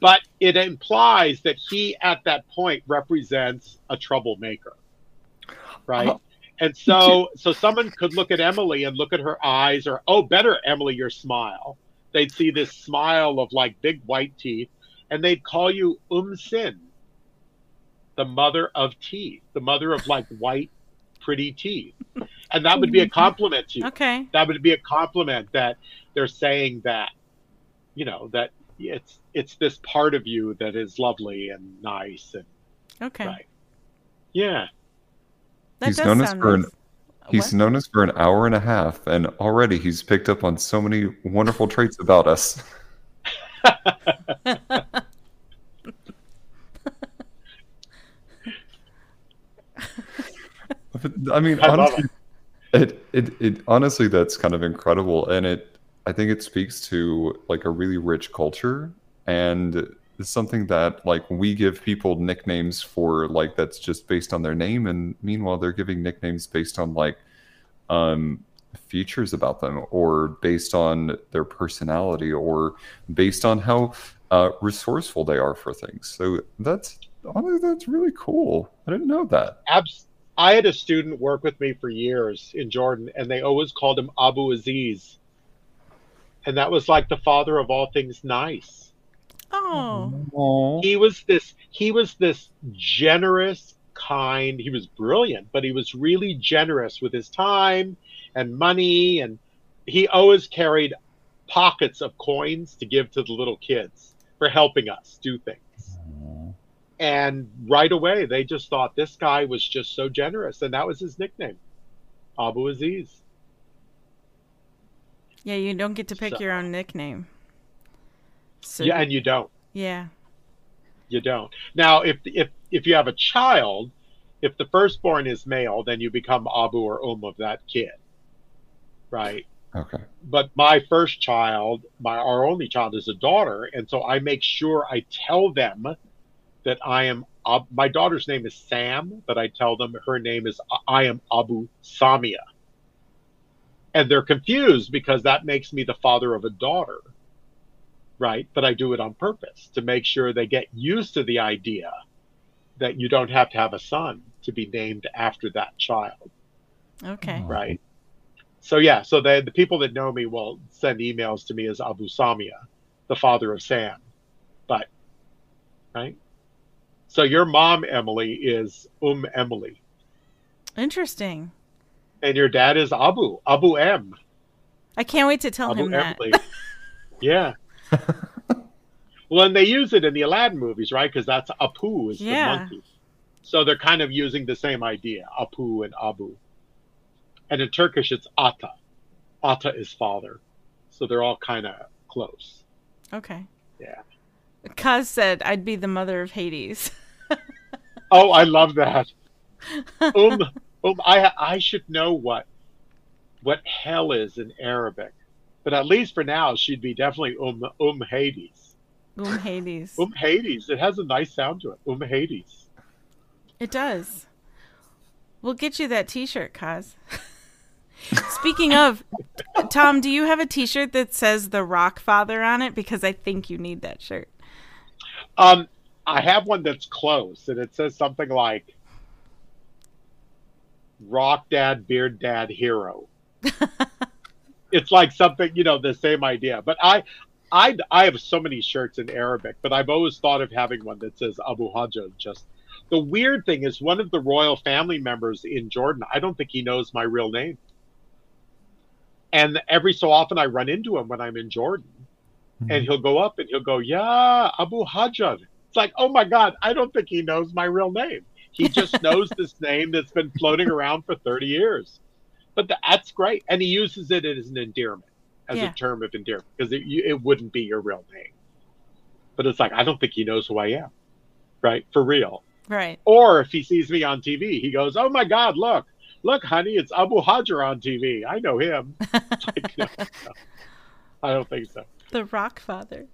But it implies that he at that point represents a troublemaker. Right? Uh-huh. And so so someone could look at Emily and look at her eyes or oh better Emily your smile. They'd see this smile of like big white teeth and they'd call you Um Sin, the mother of teeth, the mother of like white, pretty teeth. And that would be a compliment to you. Okay. That would be a compliment that they're saying that, you know, that it's it's this part of you that is lovely and nice and okay. Right. Yeah. That he's known us for nice. an he's what? known us for an hour and a half, and already he's picked up on so many wonderful traits about us. I mean, I honestly, it. It, it it honestly that's kind of incredible, and it I think it speaks to like a really rich culture and it's something that like we give people nicknames for like that's just based on their name and meanwhile they're giving nicknames based on like um features about them or based on their personality or based on how uh, resourceful they are for things. So that's honestly, that's really cool. I didn't know that. Abs- I had a student work with me for years in Jordan, and they always called him Abu Aziz, and that was like the father of all things nice. Oh, he was this. He was this generous, kind. He was brilliant, but he was really generous with his time and money. And he always carried pockets of coins to give to the little kids for helping us do things. And right away, they just thought this guy was just so generous. And that was his nickname, Abu Aziz. Yeah, you don't get to pick So- your own nickname. So, Yeah, and you don't. yeah. You don't. Now, if if if you have a child, if the firstborn is male, then you become Abu or Um of that kid, right? Okay. But my first child, my our only child, is a daughter, and so I make sure I tell them that I am. Ab- my daughter's name is Sam, but I tell them her name is I am Abu Samia, and they're confused because that makes me the father of a daughter, right? But I do it on purpose to make sure they get used to the idea that you don't have to have a son to be named after that child Okay. Oh. right? So yeah, so the the people that know me will send emails to me as Abu Samia, the father of Sam, but right. So your mom Emily is Um Emily, Interesting. and your dad is Abu Abu M I can't wait to tell Abu him that. Yeah. well, and they use it in the Aladdin movies, right? Because that's Apu is Yeah. the monkey. So they're kind of using the same idea, Apu and Abu. And in Turkish, it's Ata. Ata is father. So they're all kind of close. Okay. Yeah. Kaz said I'd be the mother of Hades. Oh, I love that. Um, um, I I should know what what hell is in Arabic, but at least for now, she'd be definitely um um Hades. Um Hades. Um Hades. It has a nice sound to it. Um Hades. It does. We'll get you that T-shirt, Kaz. Speaking of, Tom, do you have a T-shirt that says "The Rock Father" on it? Because I think you need that shirt. Um, I have one that's close, and it says something like "Rock Dad, Beard Dad, Hero." it's like something you know, the same idea. But I, I, I have so many shirts in Arabic, but I've always thought of having one that says Abu Hajjaj. Just the weird thing is, one of the royal family members in Jordan, I don't think he knows my real name. And every so often, I run into him when I'm in Jordan, mm-hmm. and he'll go up and he'll go, "Yeah, Abu Hajjaj." It's like, oh my God, I don't think he knows my real name. He just knows this name that's been floating around for 30 years. But the, that's great. And he uses it as an endearment, as Yeah. a term of endearment, because it, it wouldn't be your real name. But it's like, I don't think he knows who I am, right? For real. Right. Or if he sees me on TV, he goes, oh my God, look, look, honey, it's Abu Hajar on TV. I know him. Like, no, no. I don't think so. The Rock Father.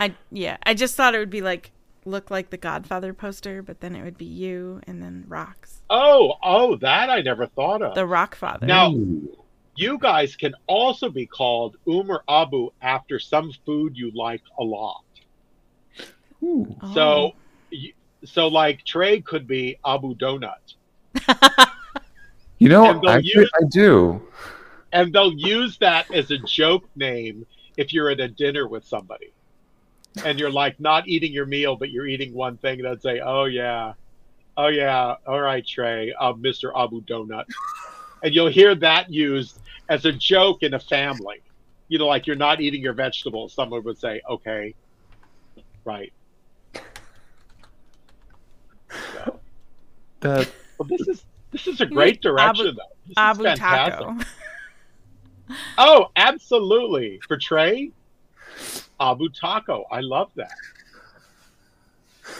I yeah. I just thought it would be like look like the Godfather poster, but then it would be you and then rocks. Oh, oh, that I never thought of. The Rock Father. Now, you guys can also be called Um or Abu after some food you like a lot. Ooh. Oh. So, you, so like Trey could be Abu Donut, You know, actually, use- I do. and they'll use that as a joke name if you're at a dinner with somebody, and you're like not eating your meal, but you're eating one thing. They'd say, "Oh yeah, oh yeah, all right, Trey, uh, Mr. Abu Donut," and you'll hear that used as a joke in a family. You know, like you're not eating your vegetables. Someone would say, "Okay, right." That Well, this is this is a great direction, Abu- though. This is Abu fantastic. Taco. Oh, absolutely. For Trey, Abu Taco. I love that.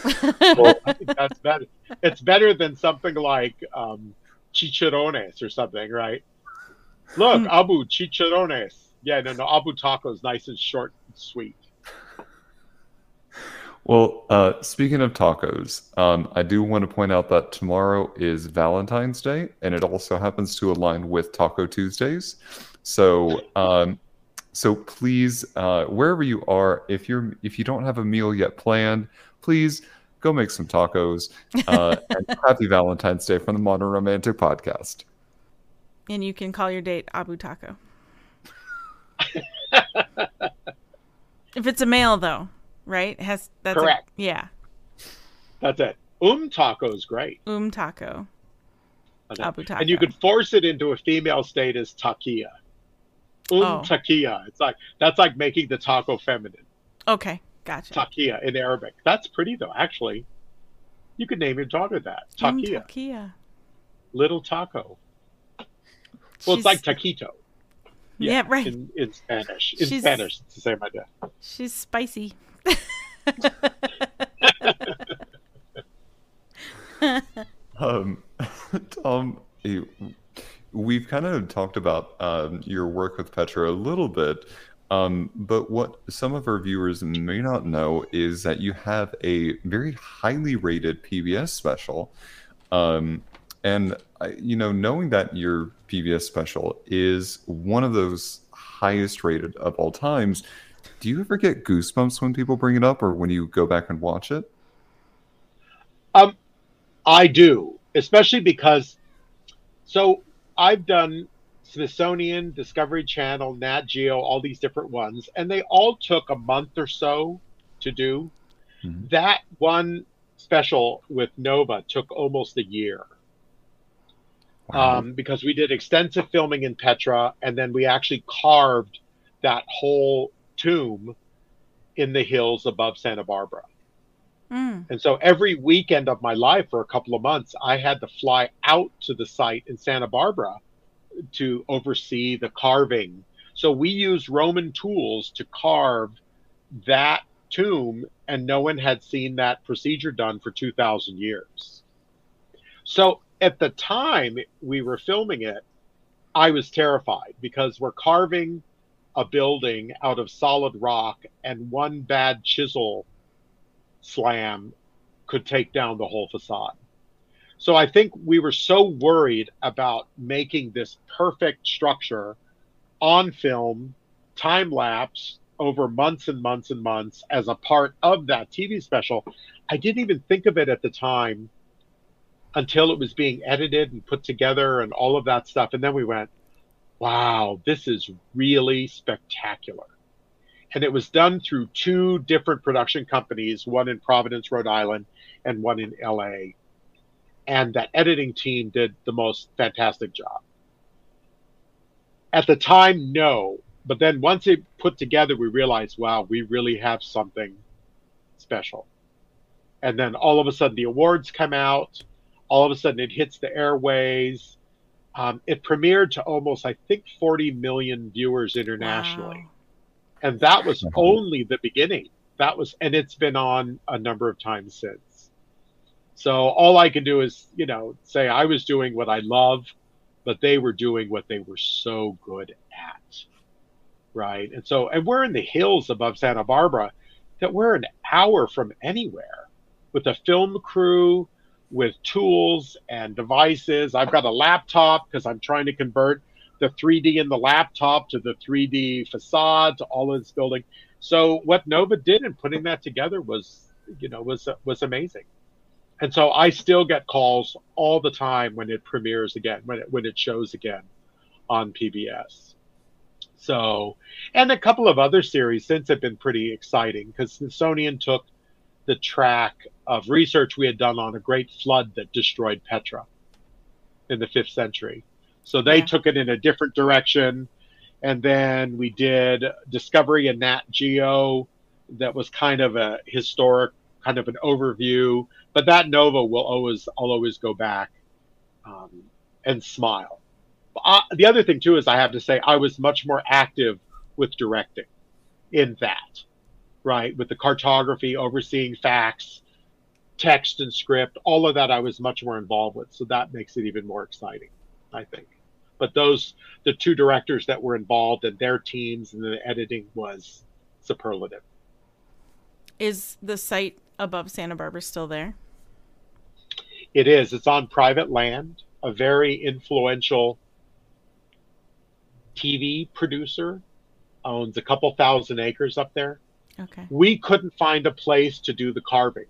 well, I think that's better. It's better than something like um, chicharrones or something, right? Look, Mm. Abu chicharrones. Yeah, no, no. Abu Taco is nice and short and sweet. well. Uh, speaking of tacos, um, I do want to point out that tomorrow is Valentine's Day, and it also happens to align with Taco Tuesdays. So, um, so please, uh, wherever you are, if you're if you don't have a meal yet planned, please go make some tacos. Uh, and happy Valentine's Day from the Modern Romantic Podcast. And you can call your date Abu Taco. if it's a male though, right? It has that's a- Correct. yeah. That's it. Um taco is great. Um taco. Abu taco. And you could force it into a female state as taquilla. Um Oh. taquilla. It's like that's like making the taco feminine. Okay, gotcha. Taquilla in Arabic. That's pretty though, actually. You could name your daughter that. Um, Taquilla. taquilla. Little taco. Well, She's- it's like taquito. Yeah, right. In, in Spanish. In She's- Spanish, it's the same idea. She's spicy. Um, Tom, you- we've kind of talked about um, your work with Petra a little bit, um, but what some of our viewers may not know is that you have a very highly rated PBS special. Um, and, I- you know, knowing that your PBS special is one of those highest rated of all times, do you ever get goosebumps when people bring it up or when you go back and watch it? Um, I do, especially because so I've done Smithsonian, Discovery Channel, Nat Geo, all these different ones, and they all took a month or so to do. Mhm. That one special with Nova took almost a year Wow. um, because we did extensive filming in Petra, and then we actually carved that whole tomb in the hills above Santa Barbara. Mm. And so every weekend of my life for a couple of months, I had to fly out to the site in Santa Barbara to oversee the carving. So we used Roman tools to carve that tomb, and no one had seen that procedure done for 2,000 years. So at the time we were filming it, I was terrified because we're carving a building out of solid rock, and one bad chisel slam could take down the whole facade. So I think we were so worried about making this perfect structure on film, time lapse over months and months and months as a part of that TV special. I didn't even think of it at the time until it was being edited and put together and all of that stuff. And then we went, wow, this is really spectacular and it was done through two different production companies, one in Providence, Rhode Island, and one in LA. And that editing team did the most fantastic job. At the time, no. But then once it put together, we realized, wow, we really have something special. And then all of a sudden, the awards come out. All of a sudden, it hits the airways. Um, it premiered to almost, I think, 40 million viewers internationally Wow. And that was Mhm. only the beginning. That was and it's been on a number of times since. So all i can do is you know say i was doing what i love but they were doing what they were so good at. Right? And so and we're in the hills above santa barbara that we're an hour from anywhere with a film crew with tools and devices. I've got a laptop because i'm trying to convert the 3D in the laptop to the 3D facade to all of this building. So what Nova did in putting that together was, you know, was was amazing. And so I still get calls all the time when it premieres again, when it when it shows again on PBS. So, and a couple of other series since have been pretty exciting because Smithsonian took the track of research we had done on a great flood that destroyed Petra in the fifth century. So they Yeah. took it in a different direction. And then we did Discovery and Nat Geo that was kind of a historic, kind of an overview. But that Nova will always, I'll always go back um, and smile. Uh, the other thing, too, is I have to say I was much more active with directing in that, right? With the cartography, overseeing facts, text and script, all of that I was much more involved with. So that makes it even more exciting, I think. But those, the two directors that were involved and their teams and the editing was superlative. Is the site above Santa Barbara still there? It is. It's on private land. A very influential TV producer owns a couple thousand acres up there. Okay. We couldn't find a place to do the carving.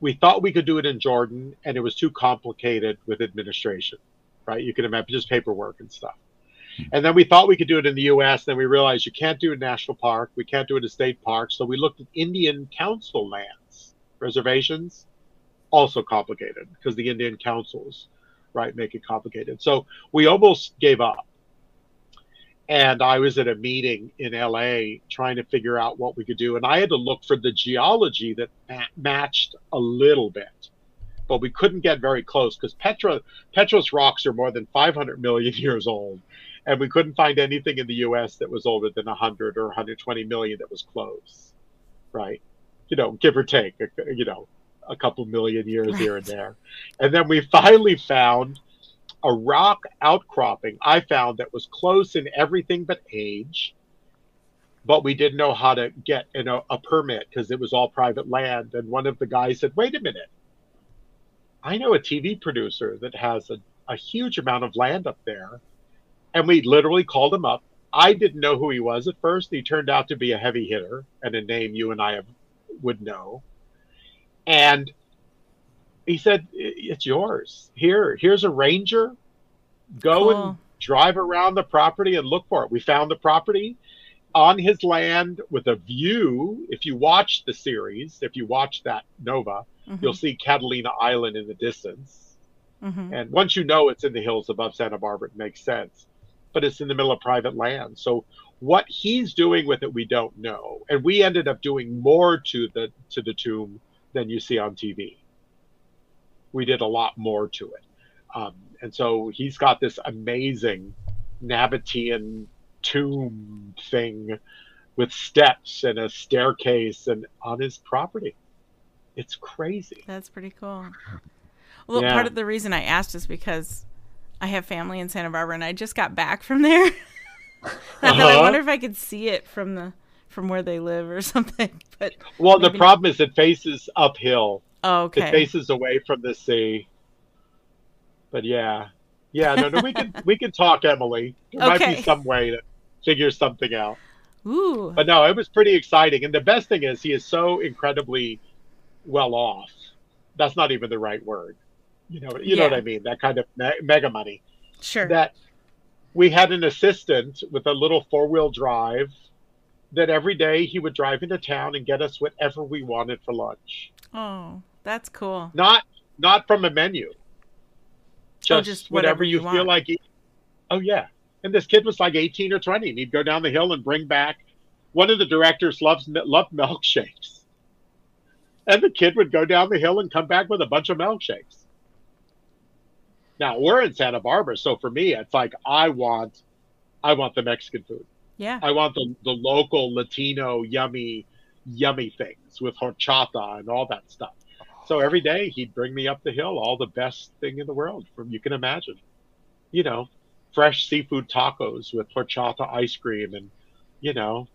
We thought we could do it in Jordan, and it was too complicated with administration, right? You can imagine just paperwork and stuff. And then we thought we could do it in the US. Then we realized you can't do it in national park. We can't do it in state park. So we looked at Indian council lands, reservations. also complicated because the Indian councils, right, make it complicated. So we almost gave up. And I was at a meeting in LA trying to figure out what we could do. And I had to look for the geology that ma- matched a little bit. But we couldn't get very close because Petra, Petra's rocks are more than 500 million years old. And we couldn't find anything in the US that was older than 100 or 120 million that was close, right? You know, give or take, you know, a couple million years right. here and there. And then we finally found a rock outcropping I found that was close in everything but age, but we didn't know how to get you know, a permit because it was all private land. And one of the guys said, wait a minute. I know a TV producer that has a, a huge amount of land up there. And we literally called him up. I didn't know who he was at first. He turned out to be a heavy hitter and a name you and I have, would know. And he said, "It's yours. Here, here's a ranger. Go cool. and drive around the property and look for it." We found the property on his land with a view. If you watch the series, if you watch that Nova, mm-hmm. you'll see Catalina Island in the distance. Mm-hmm. And once you know it's in the hills above Santa Barbara, it makes sense. But it's in the middle of private land. So what he's doing with it, we don't know. And we ended up doing more to the to the tomb than you see on TV we did a lot more to it. Um, and so he's got this amazing Nabatean tomb thing with steps and a staircase and on his property. It's crazy. That's pretty cool. Well, yeah. part of the reason I asked is because I have family in Santa Barbara and I just got back from there. uh-huh. I wonder if I could see it from the from where they live or something. But well, the problem not. is it faces uphill Oh, okay. It faces away from the sea. But yeah, yeah. No, no. We can we can talk, Emily. There okay. might be some way to figure something out. Ooh. But no, it was pretty exciting. And the best thing is, he is so incredibly well off. That's not even the right word. You know, you yeah. know what I mean. That kind of me- mega money. Sure. That we had an assistant with a little four wheel drive that every day he would drive into town and get us whatever we wanted for lunch. Oh. That's cool. Not not from a menu. Oh, just, oh, just whatever, whatever, you, you feel like. Eating. Oh yeah, and this kid was like eighteen or twenty. And he'd go down the hill and bring back. One of the directors loves loved milkshakes, and the kid would go down the hill and come back with a bunch of milkshakes. Now we're in Santa Barbara, so for me, it's like I want, I want the Mexican food. Yeah. I want the the local Latino yummy, yummy things with horchata and all that stuff so every day he'd bring me up the hill all the best thing in the world from you can imagine you know fresh seafood tacos with horchata ice cream and you know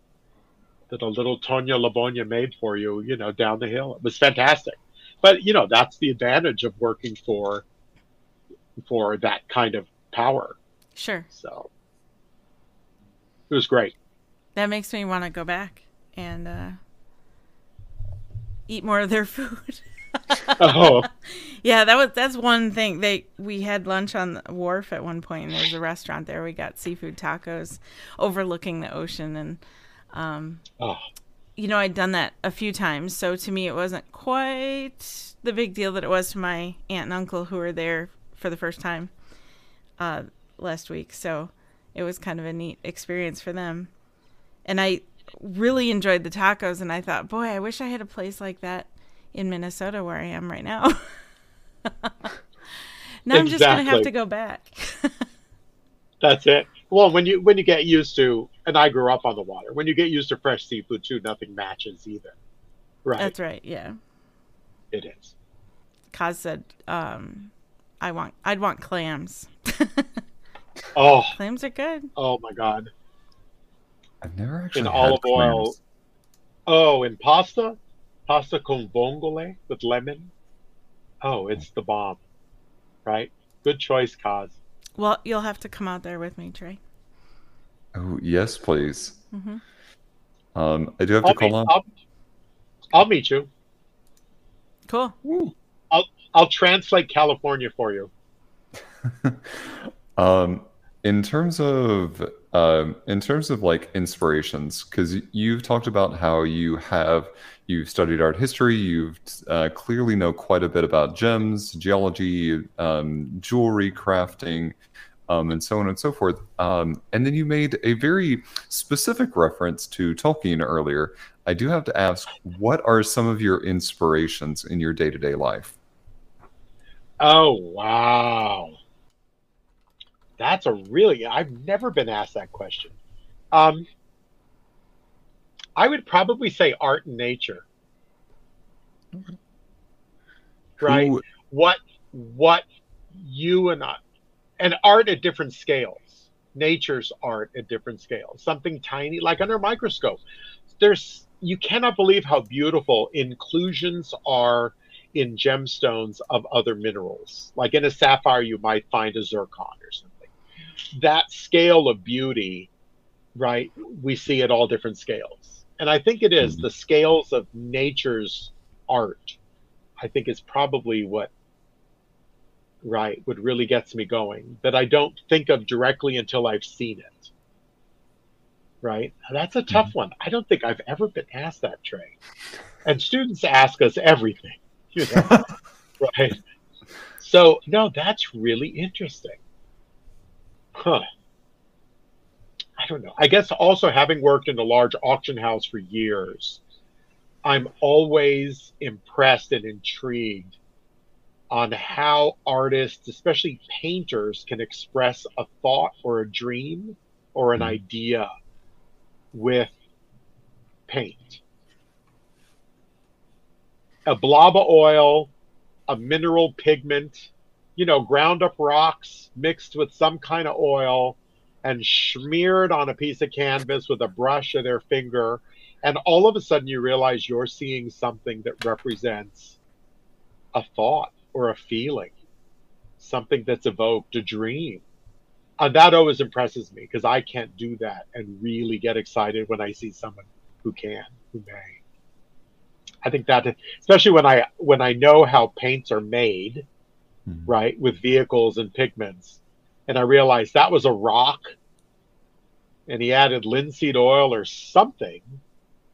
that a little tonya labonia made for you you know down the hill it was fantastic but you know that's the advantage of working for for that kind of power sure so it was great that makes me want to go back and uh, eat more of their food oh. Yeah, that was that's one thing. They we had lunch on the wharf at one point and there's a restaurant there. We got seafood tacos overlooking the ocean and um oh. you know, I'd done that a few times, so to me it wasn't quite the big deal that it was to my aunt and uncle who were there for the first time uh last week. So it was kind of a neat experience for them. And I really enjoyed the tacos and I thought, boy, I wish I had a place like that in Minnesota where I am right now. now I'm just gonna have to go back. That's it. Well, when you when you get used to, and I grew up on the water. When you get used to fresh seafood too, nothing matches either. Right. That's right. Yeah. It is. Kaz said, um, "I want, I'd want clams." oh, clams are good. Oh my god. I've never actually in olive oil. Oh, in pasta pasta con vongole with lemon. Oh, it's the bomb, right? Good choice, Kaz. Well, you'll have to come out there with me, Trey. Oh yes, please. Mm-hmm. Um, I do have I'll to call meet, on. I'll, I'll, meet you. Cool. I'll I'll translate California for you. um, in terms of um, in terms of like inspirations, because you've talked about how you have you've studied art history, you've uh, clearly know quite a bit about gems, geology, um, jewelry crafting, um, and so on and so forth. Um, and then you made a very specific reference to Tolkien earlier. I do have to ask, what are some of your inspirations in your day to day life? Oh, wow. That's a really, I've never been asked that question. Um, I would probably say art and nature. Right? Who- What, what you and I, and art at different scales. Nature's art at different scales. Something tiny, like under a microscope. There's, you cannot believe how beautiful inclusions are in gemstones of other minerals. Like in a sapphire, you might find a zircon or something. That scale of beauty, right? We see at all different scales. And I think it is Mhm. the scales of nature's art. I think is probably what, right, what really gets me going. That I don't think of directly until I've seen it. Right? That's a mm-hmm. tough one. I don't think I've ever been asked that, Trey. And students ask us everything you know, right? So no, that's really interesting. Huh. I don't know. I guess also having worked in a large auction house for years, I'm always impressed and intrigued on how artists, especially painters, can express a thought or a dream or an Mhm. idea with paint a blob of oil, a mineral pigment, you know, ground up rocks mixed with some kind of oil and smeared on a piece of canvas with a brush or their finger. And all of a sudden you realize you're seeing something that represents a thought or a feeling, something that's evoked, a dream. And that always impresses me because I can't do that and really get excited when I see someone who can, who may. I think that especially when I when I know how paints are made, Mhm. right, with vehicles and pigments, and I realized that was a rock, and he added linseed oil or something,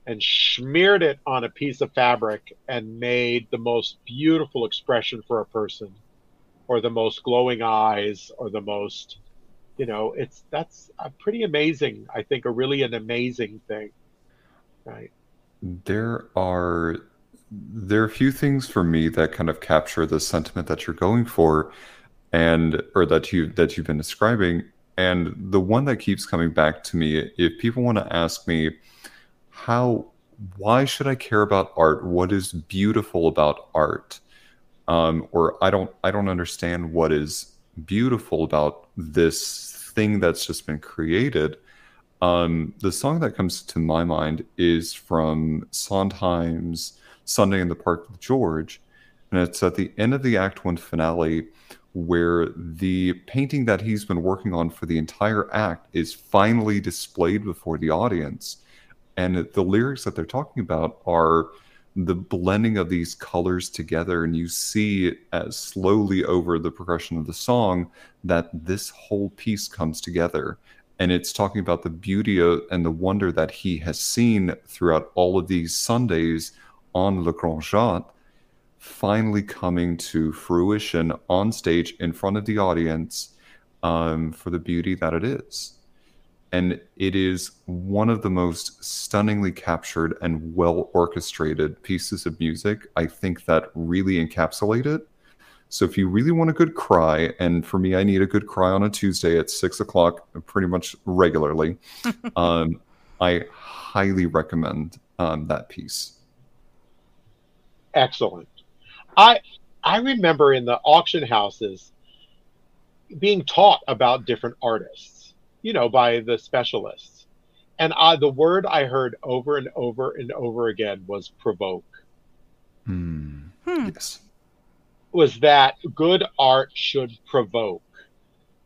and smeared it on a piece of fabric and made the most beautiful expression for a person, or the most glowing eyes, or the most, you know, it's that's a pretty amazing. I think a really an amazing thing, right? There are there are a few things for me that kind of capture the sentiment that you're going for and or that you that you've been describing and the one that keeps coming back to me if people want to ask me how why should I care about art what is beautiful about art um, or I don't I don't understand what is beautiful about this thing that's just been created um, the song that comes to my mind is from Sondheim's Sunday in the Park with George. And it's at the end of the Act One finale where the painting that he's been working on for the entire act is finally displayed before the audience. And the lyrics that they're talking about are the blending of these colors together. And you see as slowly over the progression of the song that this whole piece comes together and it's talking about the beauty of, and the wonder that he has seen throughout all of these Sundays on Le Grand Jatte, finally coming to fruition on stage in front of the audience um, for the beauty that it is. And it is one of the most stunningly captured and well orchestrated pieces of music, I think, that really encapsulate it. So if you really want a good cry, and for me, I need a good cry on a Tuesday at six o'clock, pretty much regularly, um, I highly recommend um, that piece. Excellent. I I remember in the auction houses being taught about different artists, you know, by the specialists. And I, the word I heard over and over and over again was provoke. Hmm. Hmm. Yes. Was that good art should provoke,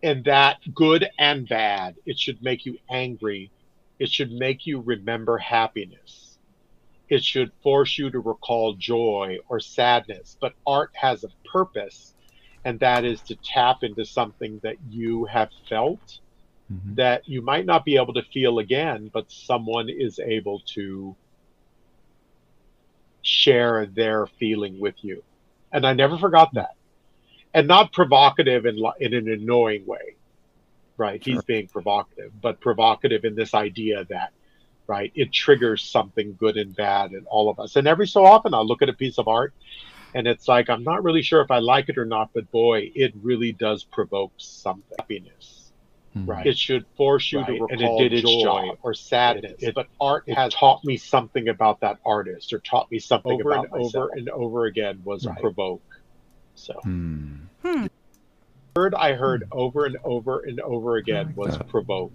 and that good and bad, it should make you angry. It should make you remember happiness. It should force you to recall joy or sadness. But art has a purpose, and that is to tap into something that you have felt mm-hmm. that you might not be able to feel again, but someone is able to share their feeling with you. And I never forgot that. And not provocative in, in an annoying way, right? Sure. He's being provocative, but provocative in this idea that, right, it triggers something good and bad in all of us. And every so often I'll look at a piece of art and it's like, I'm not really sure if I like it or not, but boy, it really does provoke some happiness Mm-hmm. Right. It should force you right. to recall and it did its joy job. or sadness. It, it, but art has taught me something about that artist or taught me something over about and myself. over and over again was right. provoke. So hmm. hmm. word I heard hmm. over and over and over again like was that. provoke.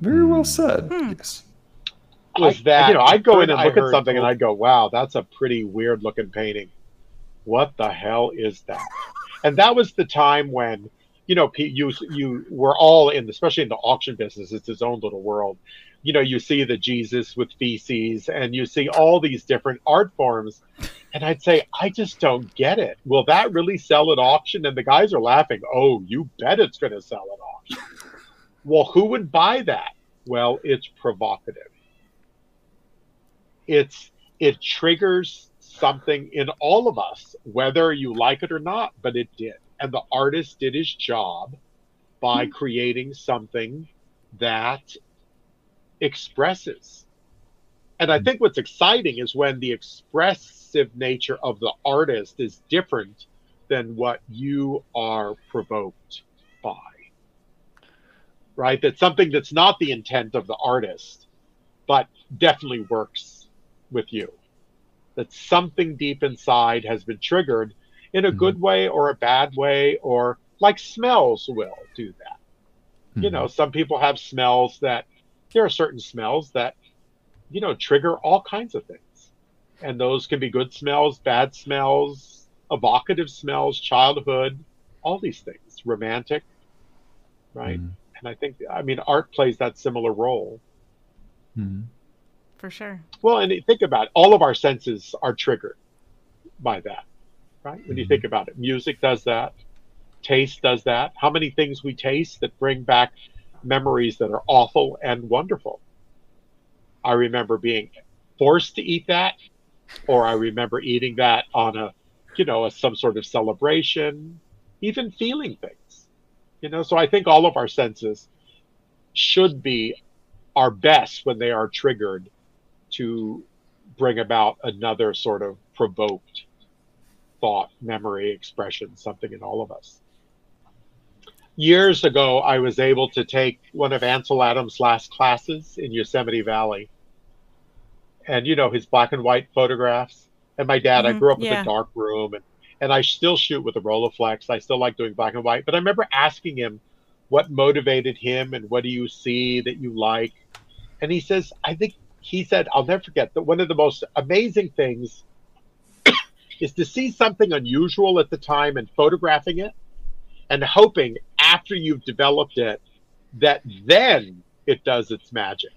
Very well said. Hmm. Yes. Was that you know, I'd go in and look at something and I'd go, Wow, that's a pretty weird looking painting. What the hell is that? And that was the time when you know, you you were all in, especially in the auction business. It's its own little world. You know, you see the Jesus with feces, and you see all these different art forms. And I'd say, I just don't get it. Will that really sell at auction? And the guys are laughing. Oh, you bet it's going to sell at auction. well, who would buy that? Well, it's provocative. It's it triggers something in all of us, whether you like it or not, but it did and the artist did his job by mm-hmm. creating something that expresses. And I hmm. think what's exciting is when the expressive nature of the artist is different than what you are provoked by. Right? That's something that's not the intent of the artist, but definitely works with you. That something deep inside has been triggered in a mm-hmm. good way or a bad way, or like smells will do that. Mm-hmm. You know, some people have smells that there are certain smells that, you know, trigger all kinds of things. And those can be good smells, bad smells, evocative smells, childhood, all these things, romantic, right? Mm-hmm. And I think, I mean, art plays that similar role. Mm-hmm. For sure. Well, and think about it, all of our senses are triggered by that right? When you think about it, music does that, taste does that. How many things we taste that bring back memories that are awful and wonderful? I remember being forced to eat that, or I remember eating that on a, you know, a, some sort of celebration, even feeling things, you know. So I think all of our senses should be our best when they are triggered to bring about another sort of provoked thought, memory, expression, something in all of us. Years ago, I was able to take one of Ansel Adams' last classes in Yosemite Valley. And, you know, his black and white photographs. And my dad, mm-hmm. I grew up yeah. with a dark room and, and I still shoot with a Rolleiflex. I still like doing black and white. But I remember asking him what motivated him and what do you see that you like? And he says, I think he said, I'll never forget that one of the most amazing things is to see something unusual at the time and photographing it and hoping after you've developed it that then it does its magic.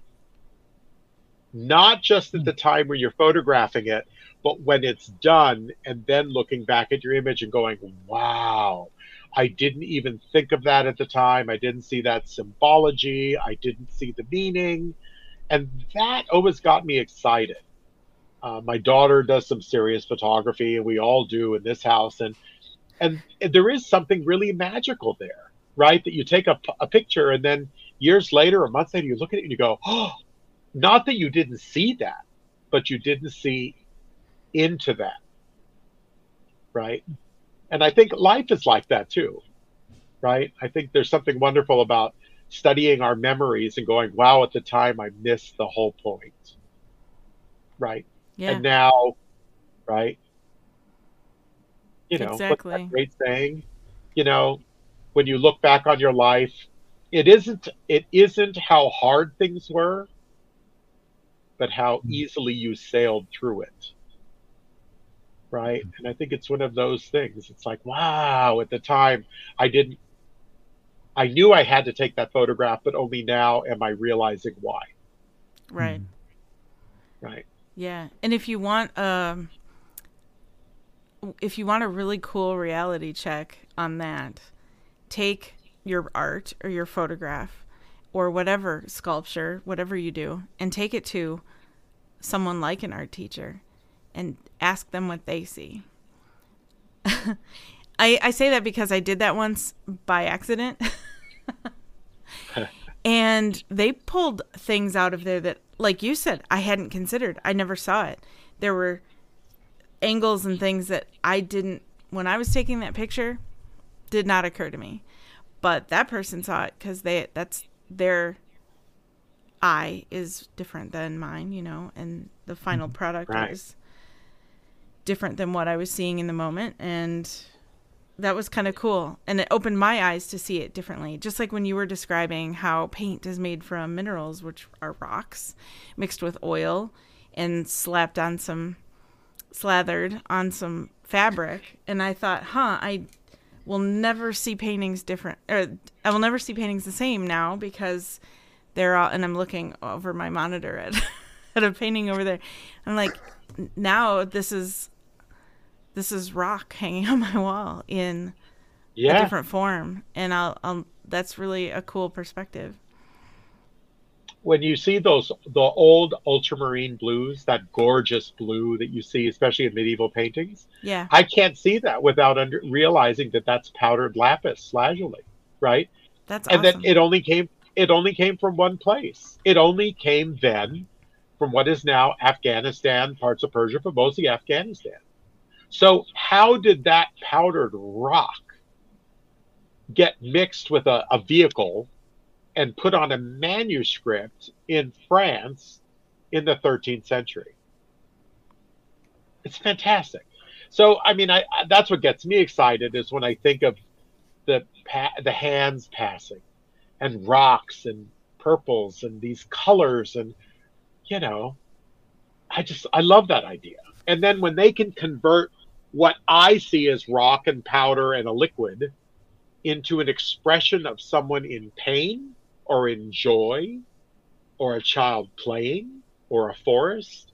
Not just at the hmm. time when you're photographing it, but when it's done and then looking back at your image and going, wow, I didn't even think of that at the time. I didn't see that symbology. I didn't see the meaning. And that always got me excited. Uh, my daughter does some serious photography, and we all do in this house, and and there is something really magical there, right? That you take a, a picture, and then years later a month later, you look at it and you go, oh, not that you didn't see that, but you didn't see into that, right? And I think life is like that too, right? I think there's something wonderful about studying our memories and going, wow, at the time I missed the whole point, right? Yeah. And now, right? You know, exactly. great saying. You know, when you look back on your life, it isn't it isn't how hard things were, but how mm-hmm. easily you sailed through it. Right? And I think it's one of those things. It's like, wow, at the time I didn't I knew I had to take that photograph, but only now am I realizing why. Right. Right. Yeah, and if you want um if you want a really cool reality check on that, take your art or your photograph or whatever sculpture, whatever you do, and take it to someone like an art teacher and ask them what they see. I, I say that because I did that once by accident. and they pulled things out of there that, like you said, I hadn't considered. I never saw it. There were angles and things that I didn't, when I was taking that picture, did not occur to me. But that person saw it because they, that's their eye is different than mine, you know, and the final mm-hmm. product right. was different than what I was seeing in the moment. And that was kind of cool. And it opened my eyes to see it differently. Just like when you were describing how paint is made from minerals, which are rocks, mixed with oil and slapped on some, slathered on some fabric. And I thought, huh, I will never see paintings different, or I will never see paintings the same now because they're all, and I'm looking over my monitor at, at a painting over there. I'm like, now this is this is rock hanging on my wall in yeah. a different form. And I'll, I'll that's really a cool perspective. When you see those the old ultramarine blues that gorgeous blue that you see especially in medieval paintings yeah. I can't see that without under, realizing that that's powdered lapis lazuli right? That's and awesome. then it only came it only came from one place. It only came then from what is now afghanistan parts of persia but mostly afghanistan so, how did that powdered rock get mixed with a, a vehicle and put on a manuscript in France in the 13th century? It's fantastic. So, I mean, I, that's what gets me excited is when I think of the the hands passing and rocks and purples and these colors and you know i just i love that idea and then when they can convert what I see as rock and powder and a liquid into an expression of someone in pain or in joy or a child playing or a forest.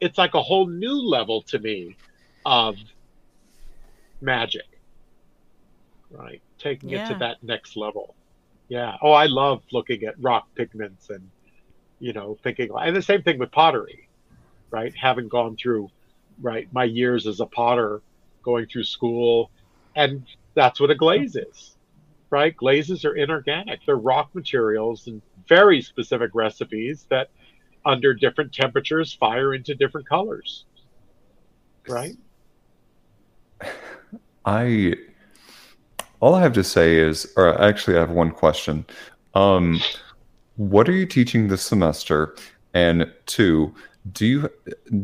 It's like a whole new level to me of magic, right? Taking yeah. it to that next level. Yeah. Oh, I love looking at rock pigments and, you know, thinking, and the same thing with pottery, right? Having gone through right my years as a potter going through school and that's what a glaze is right? Glazes are inorganic. They're rock materials and very specific recipes that under different temperatures fire into different colors right? I all i have to say is or actually i have one question. Um what are you teaching this semester? And two do you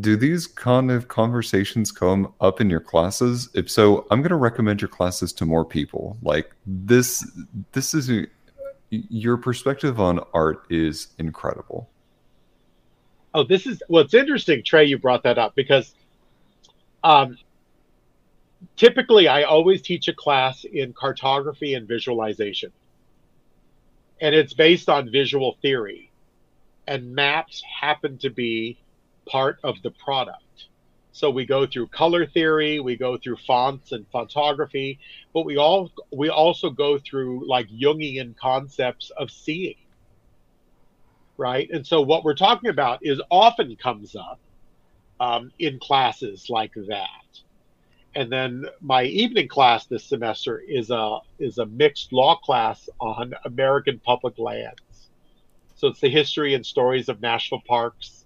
do these kind of conversations come up in your classes? If so i'm going to recommend your classes to more people. Like this this is your perspective on art is incredible. Oh this is well it's interesting trey you brought that up because um typically i always teach a class in cartography and visualization. And it's based on visual theory. And maps happen to be part of the product. So we go through color theory, we go through fonts and photography, but we all we also go through like Jungian concepts of seeing. Right? And so what we're talking about is often comes up um, in classes like that. And then my evening class this semester is a is a mixed law class on American public lands. So it's the history and stories of national parks,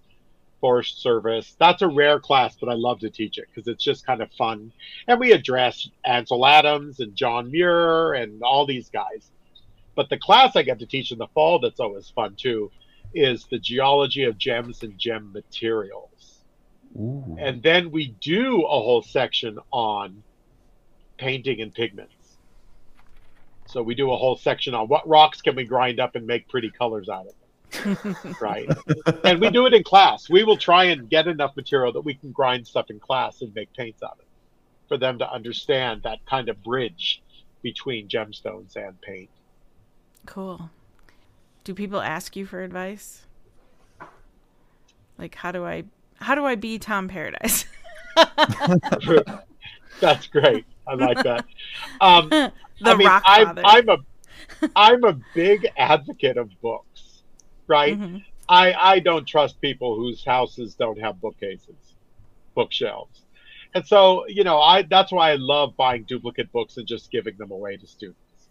Forest Service. That's a rare class, but I love to teach it because it's just kind of fun. And we address Ansel Adams and John Muir and all these guys. But the class I get to teach in the fall that's always fun too is the geology of gems and gem materials. Ooh. And then we do a whole section on painting and pigments. So we do a whole section on what rocks can we grind up and make pretty colors out of right? and we do it in class. We will try and get enough material that we can grind stuff in class and make paints out of it for them to understand that kind of bridge between gemstones and paint. Cool. Do people ask you for advice? Like how do I how do I be Tom Paradise? That's great. I like that. Um, the I mean, I'm, I'm a I'm a big advocate of books, right? Mhm. I I don't trust people whose houses don't have bookcases, bookshelves. And so, you know, I that's why I love buying duplicate books and just giving them away to students.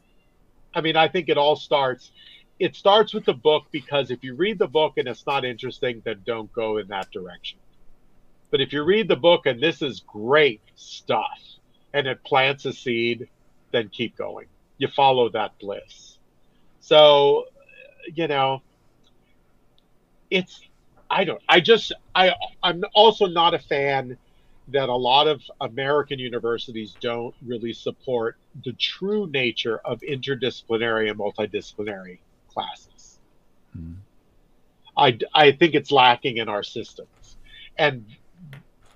I mean, I think it all starts it starts with the book because if you read the book and it's not interesting, then don't go in that direction. But if you read the book and this is great stuff and it plants a seed, then keep going. You follow that bliss. So, you know, it's I don't I just I I'm also not a fan that a lot of American universities don't really support the true nature of interdisciplinary and multidisciplinary classes. Mhm. I, I think it's lacking in our systems. And,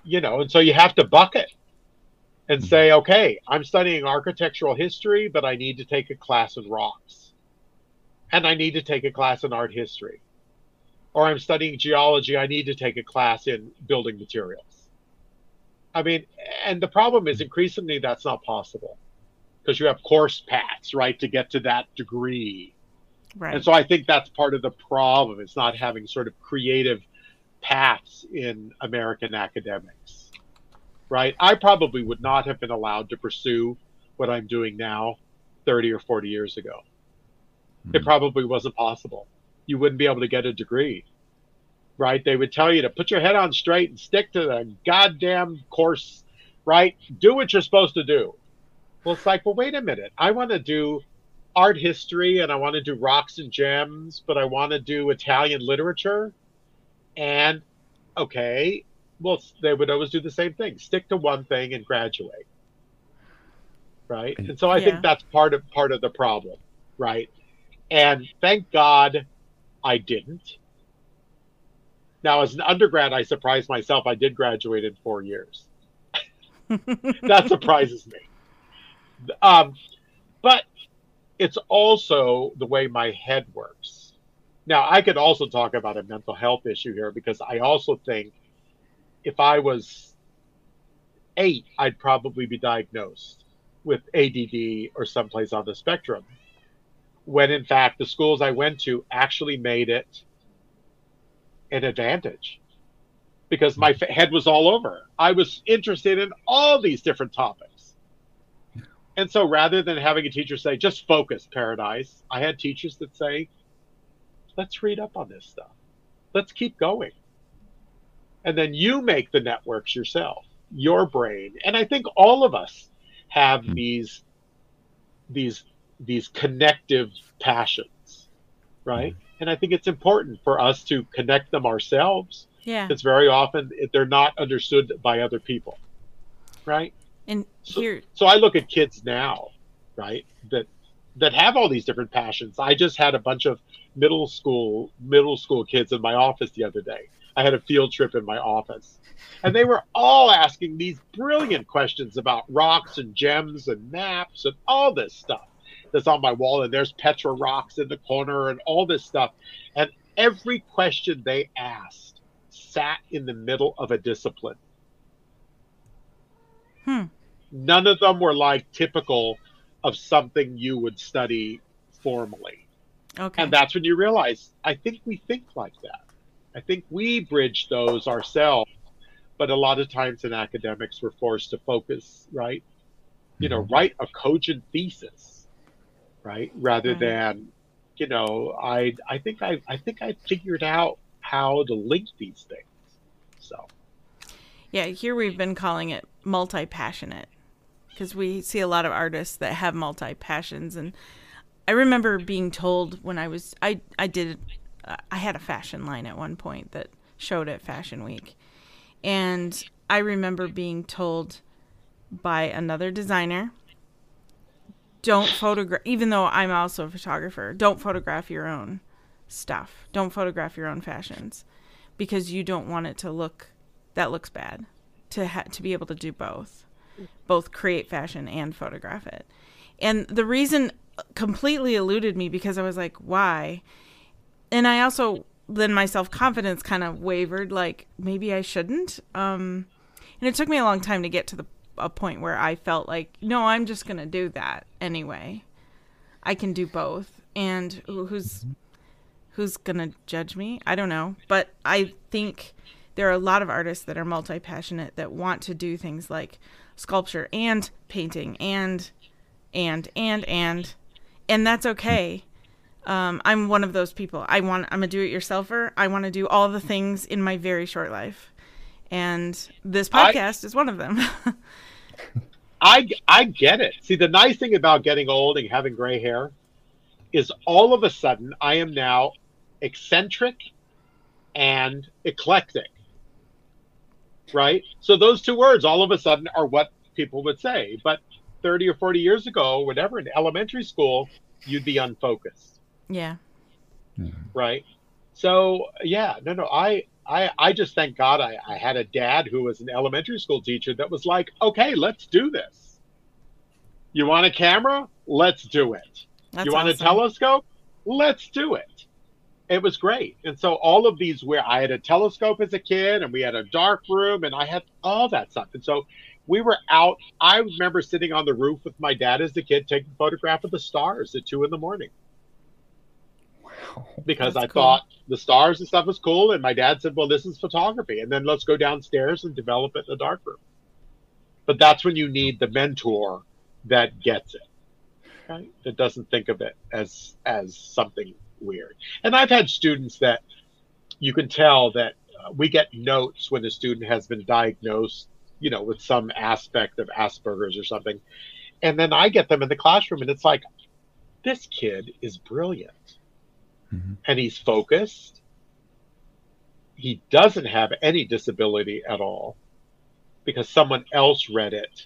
you know, and so you have to bucket and Mhm. say, okay, I'm studying architectural history, but I need to take a class in rocks. And I need to take a class in art history. Or I'm studying geology, I need to take a class in building materials. I mean, and the problem is increasingly that's not possible because you have course paths, right, to get to that degree. Right. And so I think that's part of the problem. It's not having sort of creative paths in American academics, right? I probably would not have been allowed to pursue what I'm doing now 30 or 40 years ago. It Mhm. probably wasn't possible. You wouldn't be able to get a degree, right? They would tell you to put your head on straight and stick to the goddamn course, right? Do what you're supposed to do. Well, it's like, well, wait a minute. I want to do art history and I want to do rocks and gems, but I want to do Italian literature. And okay, well, they would always do the same thing stick to one thing and graduate. Right. And so I Yeah. think that's part of part of the problem. Right. And thank God I didn't. Now, as an undergrad, I surprised myself. I did graduate in four years. that surprises me. Um, but it's also the way my head works. Now, I could also talk about a mental health issue here because I also think if I was eight, I'd probably be diagnosed with ADD or someplace on the spectrum. When in fact, the schools I went to actually made it an advantage because my f- head was all over. I was interested in all these different topics. And so rather than having a teacher say, just focus, Paradise, I had teachers that say, let's read up on this stuff. Let's keep going. And then you make the networks yourself, your brain. And I think all of us have Mm. these these these connective passions, right? Mm-hmm. And I think it's important for us to connect them ourselves yeah. because very often they're not understood by other people, right? And So- here, so I look at kids now, right, that that have all these different passions. I just had a bunch of middle school middle school kids in my office the other day. I had a field trip in my office. And they were all asking these brilliant questions about rocks and gems and maps and all this stuff that's on my wall. And there's Petra rocks in the corner and all this stuff. And every question they asked sat in the middle of a discipline. Hmm. None of them were like typical of something you would study formally. okay. And that's when you realize, I think we think like that. I think we bridge those ourselves, but a lot of times in academics, we're forced to focus, right? You know, Mhm. write a cogent thesis, right? Rather Right. than, you know, I I think I I think I figured out how to link these things. So Yeah, here we've been calling it multi passionate because we see a lot of artists that have multi passions. And I remember being told when I was, I, I did, I had a fashion line at one point that showed at Fashion Week. And I remember being told by another designer, don't photograph, even though I'm also a photographer, don't photograph your own stuff. Don't photograph your own fashions because you don't want it to look that looks bad. To ha- to be able to do both both create fashion and photograph it. And the reason completely eluded me because i was like why? And i also then my self-confidence kind of wavered like maybe i shouldn't um and it took me a long time to get to the a point where i felt like no i'm just going to do that anyway I can do both. And who's who's gonna judge me? I don't know, but I think there are a lot of artists that are multi passionate that want to do things like sculpture and painting and and and and and that's okay. Um, I'm one of those people. I want. I'm a do-it-yourselfer. I want to do all the things in my very short life, and this podcast I, is one of them. I I get it. See, the nice thing about getting old and having gray hair is all of a sudden I am now eccentric and eclectic. Right? So those two words all of a sudden are what people would say. But 30 or 40 years ago, whatever, in elementary school, you'd be unfocused. Yeah. Mm-hmm. Right. So yeah, no, no, I I, I just thank God I, I had a dad who was an elementary school teacher that was like, okay, let's do this. You want a camera? Let's do it. That's you want awesome. a telescope? Let's do it. It was great. And so all of these where I had a telescope as a kid and we had a dark room and I had all that stuff. And so we were out. I remember sitting on the roof with my dad as a kid taking a photograph of the stars at two in the morning because That's I cool. thought the stars and stuff was cool. And my dad said, well, this is photography. And then let's go downstairs and develop it in the darkroom. But that's when you need the mentor that gets it, right? That doesn't think of it as, as something weird. And I've had students that you can tell that uh, we get notes when a student has been diagnosed, you know, with some aspect of Asperger's or something. And then I get them in the classroom and it's like, this kid is brilliant mm-hmm. and he's focused. He doesn't have any disability at all because someone else read it,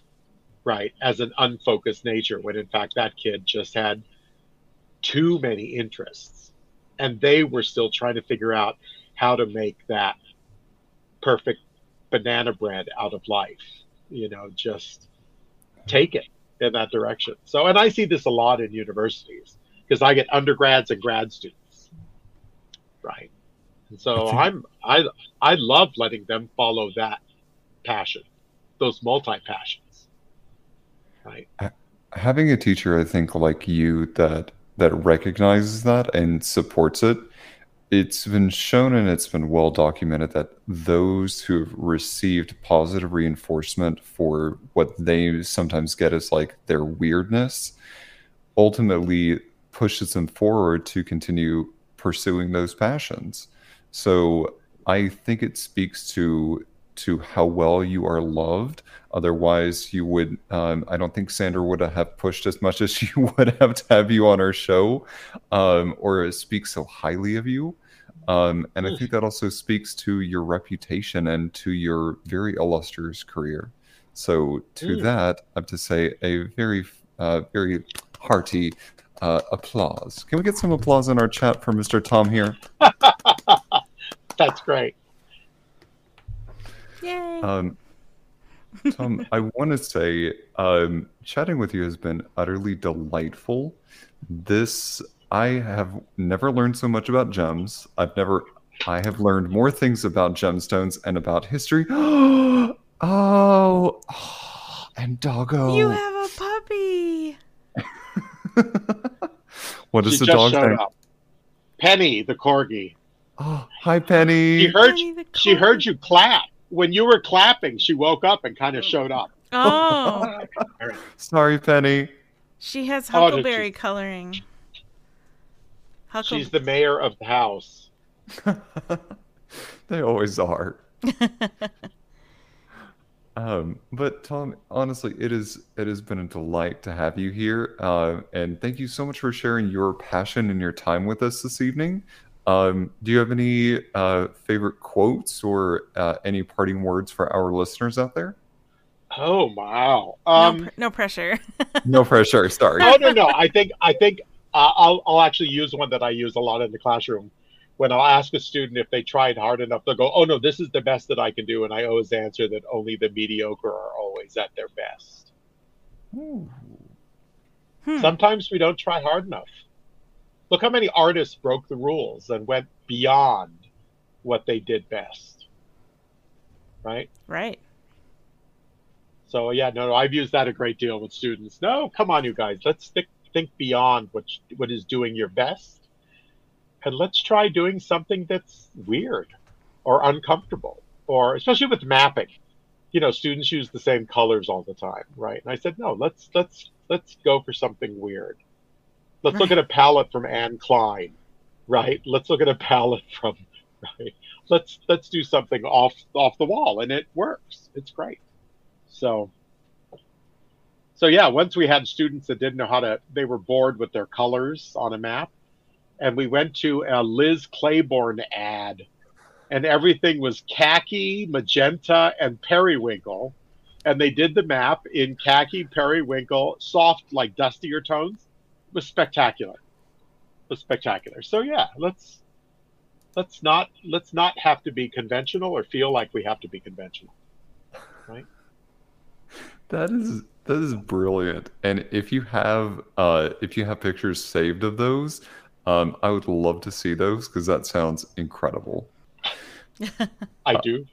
right, as an unfocused nature, when in fact that kid just had too many interests. And they were still trying to figure out how to make that perfect banana bread out of life, you know, just take it in that direction. So, and I see this a lot in universities because I get undergrads and grad students right? And so. I'm I I love letting them follow that passion, those multi passions, right? Uh, having a teacher, I think, like you, that that recognizes that and supports it. It's been shown and it's been well documented that those who have received positive reinforcement for what they sometimes get as like their weirdness ultimately pushes them forward to continue pursuing those passions. So I think it speaks to to how well you are loved. Otherwise, you would. Um, I don't think Sandra would have pushed as much as she would have to have you on our show, um, or speak so highly of you. Um, and I think that also speaks to your reputation and to your very illustrious career. So, to mm. that, I have to say a very, uh, very hearty uh, applause. Can we get some applause in our chat for Mr. Tom here? That's great. Yay. Um, Tom, I want to say um, chatting with you has been utterly delightful. This, I have never learned so much about gems. I've never, I have learned more things about gemstones and about history. oh, oh, and doggo. You have a puppy. What is she the dog name? Up. Penny, the corgi. Oh, hi, Penny. She heard. Penny she heard you clap when you were clapping. She woke up and kind of showed up. Oh, sorry, Penny. She has oh, huckleberry oh, coloring. Huckle- She's the mayor of the house. they always are. Um, but Tom, honestly, it is it has been a delight to have you here, uh, and thank you so much for sharing your passion and your time with us this evening. Um, do you have any uh, favorite quotes or uh, any parting words for our listeners out there? Oh wow! Um, no, pr- no pressure. no pressure. Sorry. No, no, no. I think I think uh, I'll I'll actually use one that I use a lot in the classroom when I'll ask a student if they tried hard enough, they'll go, "Oh no, this is the best that I can do," and I always answer that only the mediocre are always at their best. Hmm. Sometimes we don't try hard enough. Look how many artists broke the rules and went beyond what they did best. Right? Right. So yeah, no, no, I've used that a great deal with students. No, come on, you guys, let's think beyond what what is doing your best, and let's try doing something that's weird or uncomfortable, or especially with mapping. You know, students use the same colors all the time, right? And I said, no, let's let's let's go for something weird. Let's right. look at a palette from Anne Klein, right? Let's look at a palette from right. Let's let's do something off off the wall, and it works. It's great. So so yeah, once we had students that didn't know how to, they were bored with their colors on a map, and we went to a Liz Claiborne ad, and everything was khaki, magenta, and periwinkle, and they did the map in khaki, periwinkle, soft like dustier tones. It was spectacular. It was spectacular. So yeah, let's let's not let's not have to be conventional or feel like we have to be conventional, right? That is that is brilliant. And if you have uh, if you have pictures saved of those, um, I would love to see those because that sounds incredible. I do.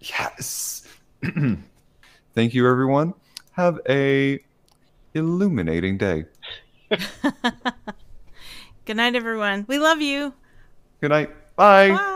yes. Thank you, everyone. Have a illuminating day. Good night, everyone. We love you. Good night. Bye. Bye.